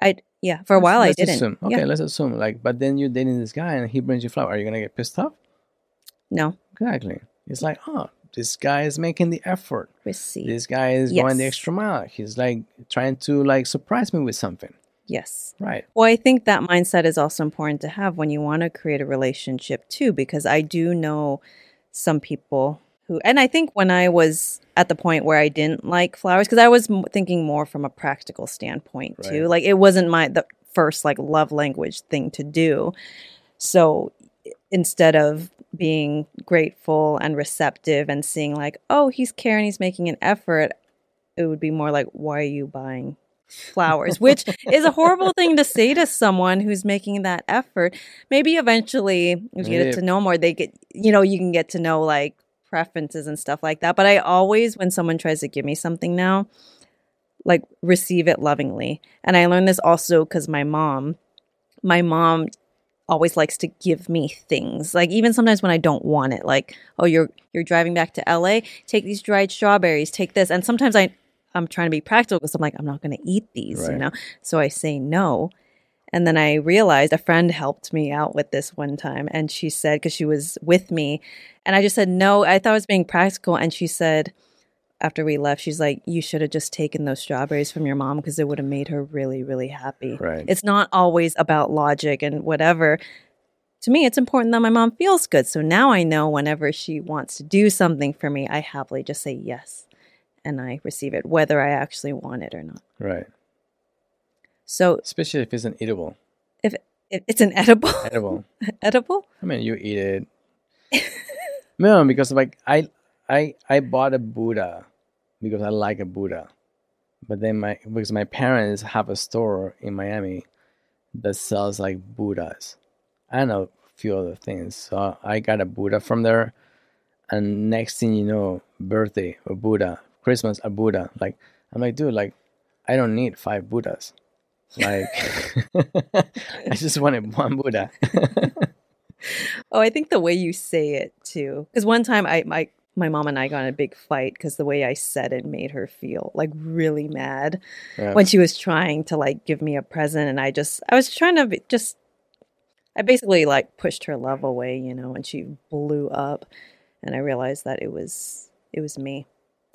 Speaker 1: I yeah, for a
Speaker 2: Let's-
Speaker 1: while I
Speaker 2: let's
Speaker 1: didn't.
Speaker 2: Assume. Okay,
Speaker 1: Yeah.
Speaker 2: let's assume like, but then you're dating this guy and he brings you flowers. Are you gonna get pissed off?
Speaker 1: No,
Speaker 2: Exactly. It's like, oh, this guy is making the effort.
Speaker 1: receive.
Speaker 2: This guy is going the extra mile. He's like trying to like surprise me with something.
Speaker 1: Yes.
Speaker 2: Right.
Speaker 1: Well, I think that mindset is also important to have when you want to create a relationship too, because I do know some people who, and I think when I was at the point where I didn't like flowers, because I was m- thinking more from a practical standpoint too. Like it wasn't my the first like love language thing to do. So instead of being grateful and receptive and seeing like, oh, he's caring, he's making an effort, it would be more like, why are you buying flowers? Which is a horrible thing to say to someone who's making that effort. Maybe eventually, if you get to know more, they get, you know, you can get to know like preferences and stuff like that. But I always, when someone tries to give me something now, like receive it lovingly. And I learned this also because my mom, my mom always likes to give me things. Like even sometimes when I don't want it, like, oh, you're you're driving back to LA, take these dried strawberries, take this. And sometimes I I'm trying to be practical because I'm like, I'm not gonna eat these, you know. So I say no. And then I realized a friend helped me out with this one time. And she said, because she was with me, and I just said no. I thought I was being practical. And she said, after we left, she's like, you should have just taken those strawberries from your mom because it would have made her really, really happy.
Speaker 2: Right.
Speaker 1: It's not always about logic and whatever. To me, it's important that my mom feels good. So now I know whenever she wants to do something for me, I happily just say yes and I receive it, whether I actually want it or not.
Speaker 2: Right.
Speaker 1: So
Speaker 2: Especially if it's an edible.
Speaker 1: if if it's an edible,
Speaker 2: Edible.
Speaker 1: edible,
Speaker 2: I mean, you eat it. no, because like I, I, I bought a Buddha because I like a Buddha, but then my because my parents have a store in Miami that sells like Buddhas. and a few other things, so I got a Buddha from there, and next thing you know, birthday a Buddha, Christmas a Buddha. Like I'm like, dude, like I don't need five Buddhas. Like I just wanted one Buddha.
Speaker 1: Oh, I think the way you say it too. Because one time I my my mom and I got in a big fight because the way I said it made her feel like really mad
Speaker 2: Yeah.
Speaker 1: when she was trying to like give me a present, and I just I was trying to be, just I basically like pushed her love away, you know, and she blew up, and I realized that it was it was me.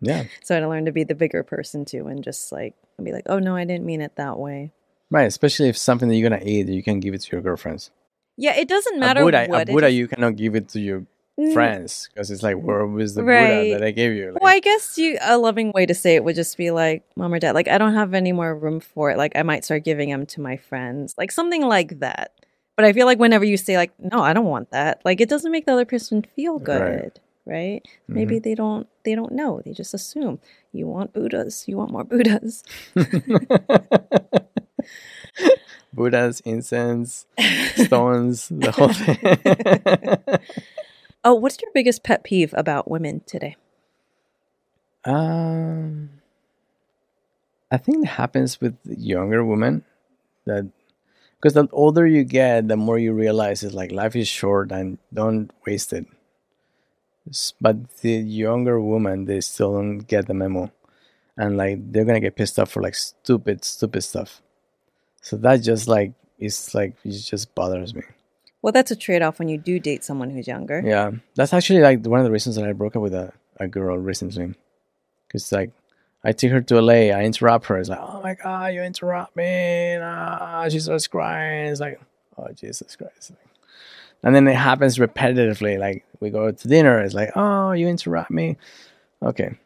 Speaker 2: yeah.
Speaker 1: So I had to learn to be the bigger person too, and just like be like, oh no, I didn't mean it that way.
Speaker 2: Right, especially if something that you're gonna eat, you can give it to your girlfriends.
Speaker 1: Yeah, it doesn't matter
Speaker 2: a Buddha,
Speaker 1: what
Speaker 2: a
Speaker 1: it
Speaker 2: Buddha,
Speaker 1: is.
Speaker 2: you cannot give it to your friends because it's like, where was the
Speaker 1: Right.
Speaker 2: Buddha that I gave you? Like,
Speaker 1: Well, I guess you a loving way to say it would just be like, mom or dad, like I don't have any more room for it. Like I might start giving them to my friends, like something like that. But I feel like whenever you say like, no, I don't want that, like it doesn't make the other person feel
Speaker 2: Right.
Speaker 1: good, right? Maybe
Speaker 2: Mm-hmm.
Speaker 1: they don't they don't know. They just assume you want Buddhas, you want more Buddhas.
Speaker 2: Buddhas, incense, stones, the whole thing.
Speaker 1: Oh, what's your biggest pet peeve about women today?
Speaker 2: um, I think it happens with younger women that because the older you get, the more you realize it's like life is short and don't waste it. But the younger women, they still don't get the memo, and like they're gonna get pissed off for like stupid, stupid stuff. So that just like it's like it just bothers me.
Speaker 1: Well, that's a trade off when you do date someone who's younger.
Speaker 2: Yeah, that's actually like one of the reasons that I broke up with a, a girl recently. Cause like I take her to LA, I interrupt her. It's like, oh my god, you interrupt me! Ah, she starts crying. It's like, oh Jesus Christ! And then it happens repetitively. Like we go to dinner, it's like, oh, you interrupt me. Okay.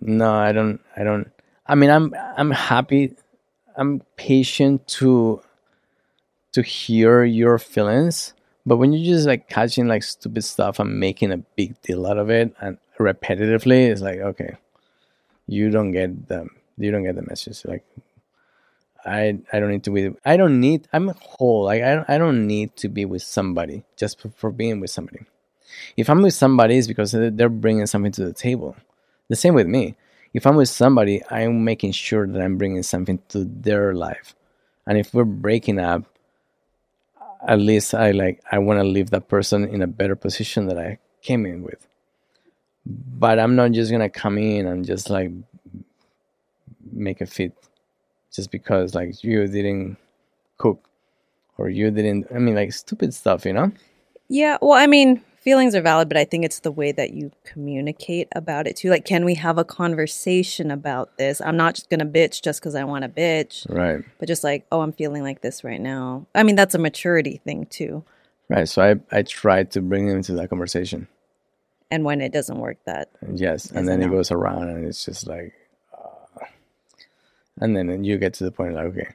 Speaker 2: No, I don't. I don't. I mean, I'm I'm happy. I'm patient to to hear your feelings, but when you're just like catching like stupid stuff and making a big deal out of it and repetitively, it's like okay, you don't get the you don't get the message. Like I I don't need to be I don't need I'm whole. Like I don't, I don't need to be with somebody just for, for being with somebody. If I'm with somebody, it's because they're they're bringing something to the table. The same with me. If I'm with somebody, I'm making sure that I'm bringing something to their life. And if we're breaking up, at least I like I want to leave that person in a better position that I came in with. But I'm not just gonna come in and just like make a fit just because like you didn't cook or you didn't I mean like stupid stuff, you know?
Speaker 1: Yeah, well, I mean, feelings are valid, but I think it's the way that you communicate about it too. Like, can we have a conversation about this? I'm not just gonna bitch just because I want to bitch,
Speaker 2: Right.
Speaker 1: but just like, oh, I'm feeling like this right now. I mean, that's a maturity thing too.
Speaker 2: Right. So I I try to bring him into that conversation.
Speaker 1: And when it doesn't work, that
Speaker 2: yes, and then it goes around and it's just like uh, and then you get to the point like okay,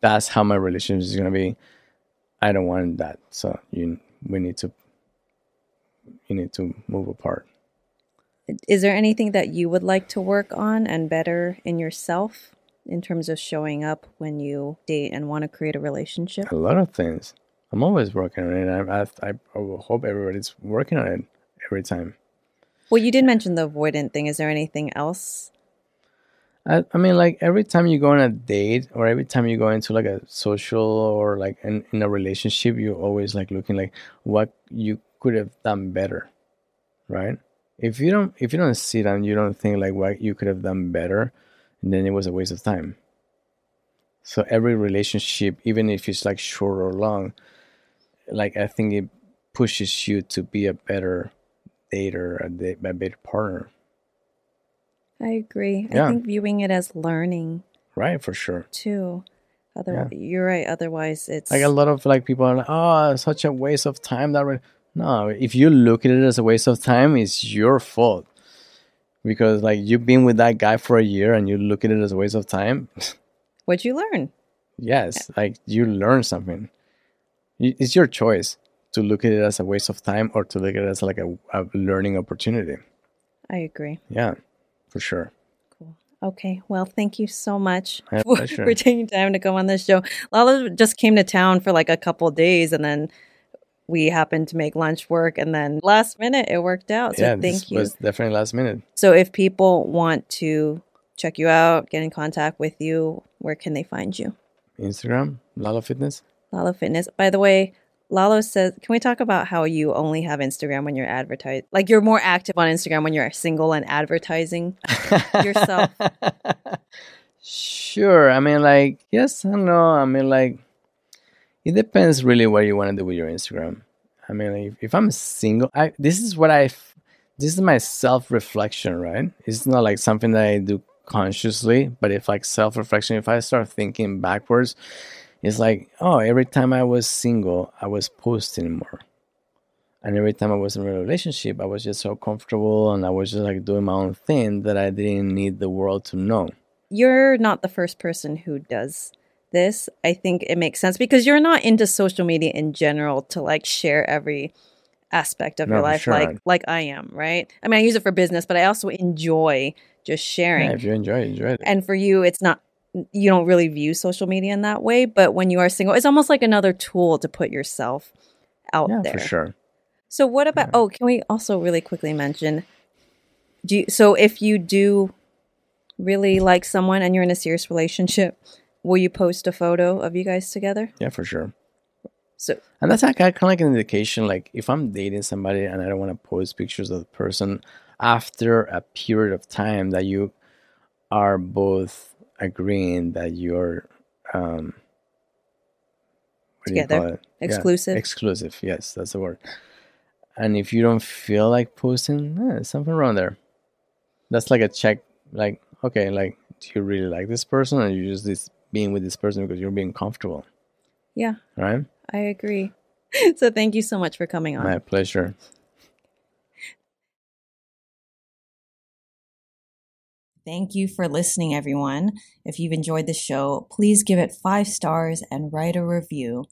Speaker 2: that's how my relationship is going to be. I don't want that. So you we need to you need to move apart.
Speaker 1: is there anything that you would like to work on and better in yourself in terms of showing up when you date and want to create a relationship?
Speaker 2: A lot of things. I'm always working on it. I I, I hope everybody's working on it every time.
Speaker 1: Well, you did mention the avoidant thing. Is there anything else?
Speaker 2: I, I mean, like every time you go on a date or every time you go into like a social or like in, in a relationship, you're always like looking like what you could have done better, right? If you don't, if you don't sit down, you don't think like what you could have done better, then it was a waste of time. So every relationship, even if it's like short or long, like I think it pushes you to be a better dater, a, a better partner,
Speaker 1: I agree. I
Speaker 2: Yeah.
Speaker 1: think viewing it as learning
Speaker 2: right? For sure.
Speaker 1: too. Otherwise, you're right. Otherwise, it's
Speaker 2: like a lot of like people are like oh such a waste of time that re-" no if you look at it as a waste of time it's your fault because like you've been with that guy for a year and you look at it as a waste of time
Speaker 1: What'd you learn.
Speaker 2: yes like you learn something it's your choice to look at it as a waste of time or to look at it as like a, a learning opportunity
Speaker 1: I agree.
Speaker 2: yeah for sure
Speaker 1: Cool. Okay. Well, thank you so much for, for taking time to come on this show. Lalo just came to town for like a couple days and then we happened to make lunch work and then last minute it worked out. So
Speaker 2: yeah
Speaker 1: thank
Speaker 2: this
Speaker 1: you.
Speaker 2: was definitely last minute
Speaker 1: So if people want to check you out, get in contact with you, where can they find you?
Speaker 2: instagram lalo fitness
Speaker 1: Lalo Fitness. By the way, Lalo says, can we talk about how you only have Instagram when you're advertising? Like you're more active on Instagram when you're single and advertising yourself.
Speaker 2: Sure. I mean, like, yes and no. I mean, like, it depends really what you want to do with your Instagram. I mean, if, if I'm single, I this is what I this is my self reflection, right? It's not like something that I do consciously, but if like self reflection, if I start thinking backwards, it's like, oh, every time I was single, I was posting more. And every time I was in a relationship, I was just so comfortable and I was just like doing my own thing that I didn't need the world to know.
Speaker 1: You're not the first person who does this. I think it makes sense because you're not into social media in general to like share every aspect of
Speaker 2: No,
Speaker 1: your life
Speaker 2: sure.
Speaker 1: like like I am, right? I mean, I use it for business, but I also enjoy just sharing.
Speaker 2: Yeah, if you enjoy it, enjoy it.
Speaker 1: and for you it's not you don't really view social media in that way. But when you are single, it's almost like another tool to put yourself out
Speaker 2: yeah,
Speaker 1: there.
Speaker 2: for sure.
Speaker 1: So what about?
Speaker 2: Yeah.
Speaker 1: Oh, can we also really quickly mention? Do you, so if you do really like someone and you're in a serious relationship, will you post a photo of you guys together?
Speaker 2: Yeah, for sure.
Speaker 1: So
Speaker 2: And that's like, kind of like an indication. Like if I'm dating somebody and I don't want to post pictures of the person after a period of time that you are both agreeing that you're um, do you
Speaker 1: Together.
Speaker 2: Yeah,
Speaker 1: Exclusive?
Speaker 2: exclusive. Yes, that's the word. And if you don't feel like posting, eh, there's something wrong there. That's like a check. Like okay, like do you really like this person, or you just this being with this person because you're being comfortable,
Speaker 1: yeah,
Speaker 2: right?
Speaker 1: I agree. so thank you so much for coming on.
Speaker 2: My pleasure.
Speaker 1: Thank you for listening, everyone. If you've enjoyed the show, please give it five stars and write a review.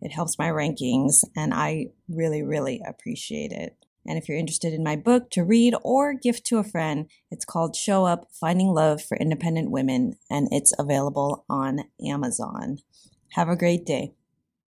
Speaker 1: It helps my rankings, and I really, really appreciate it. And if you're interested in my book to read or gift to a friend, it's called Show Up Finding Love for Independent Women, and it's available on Amazon. Have a great day.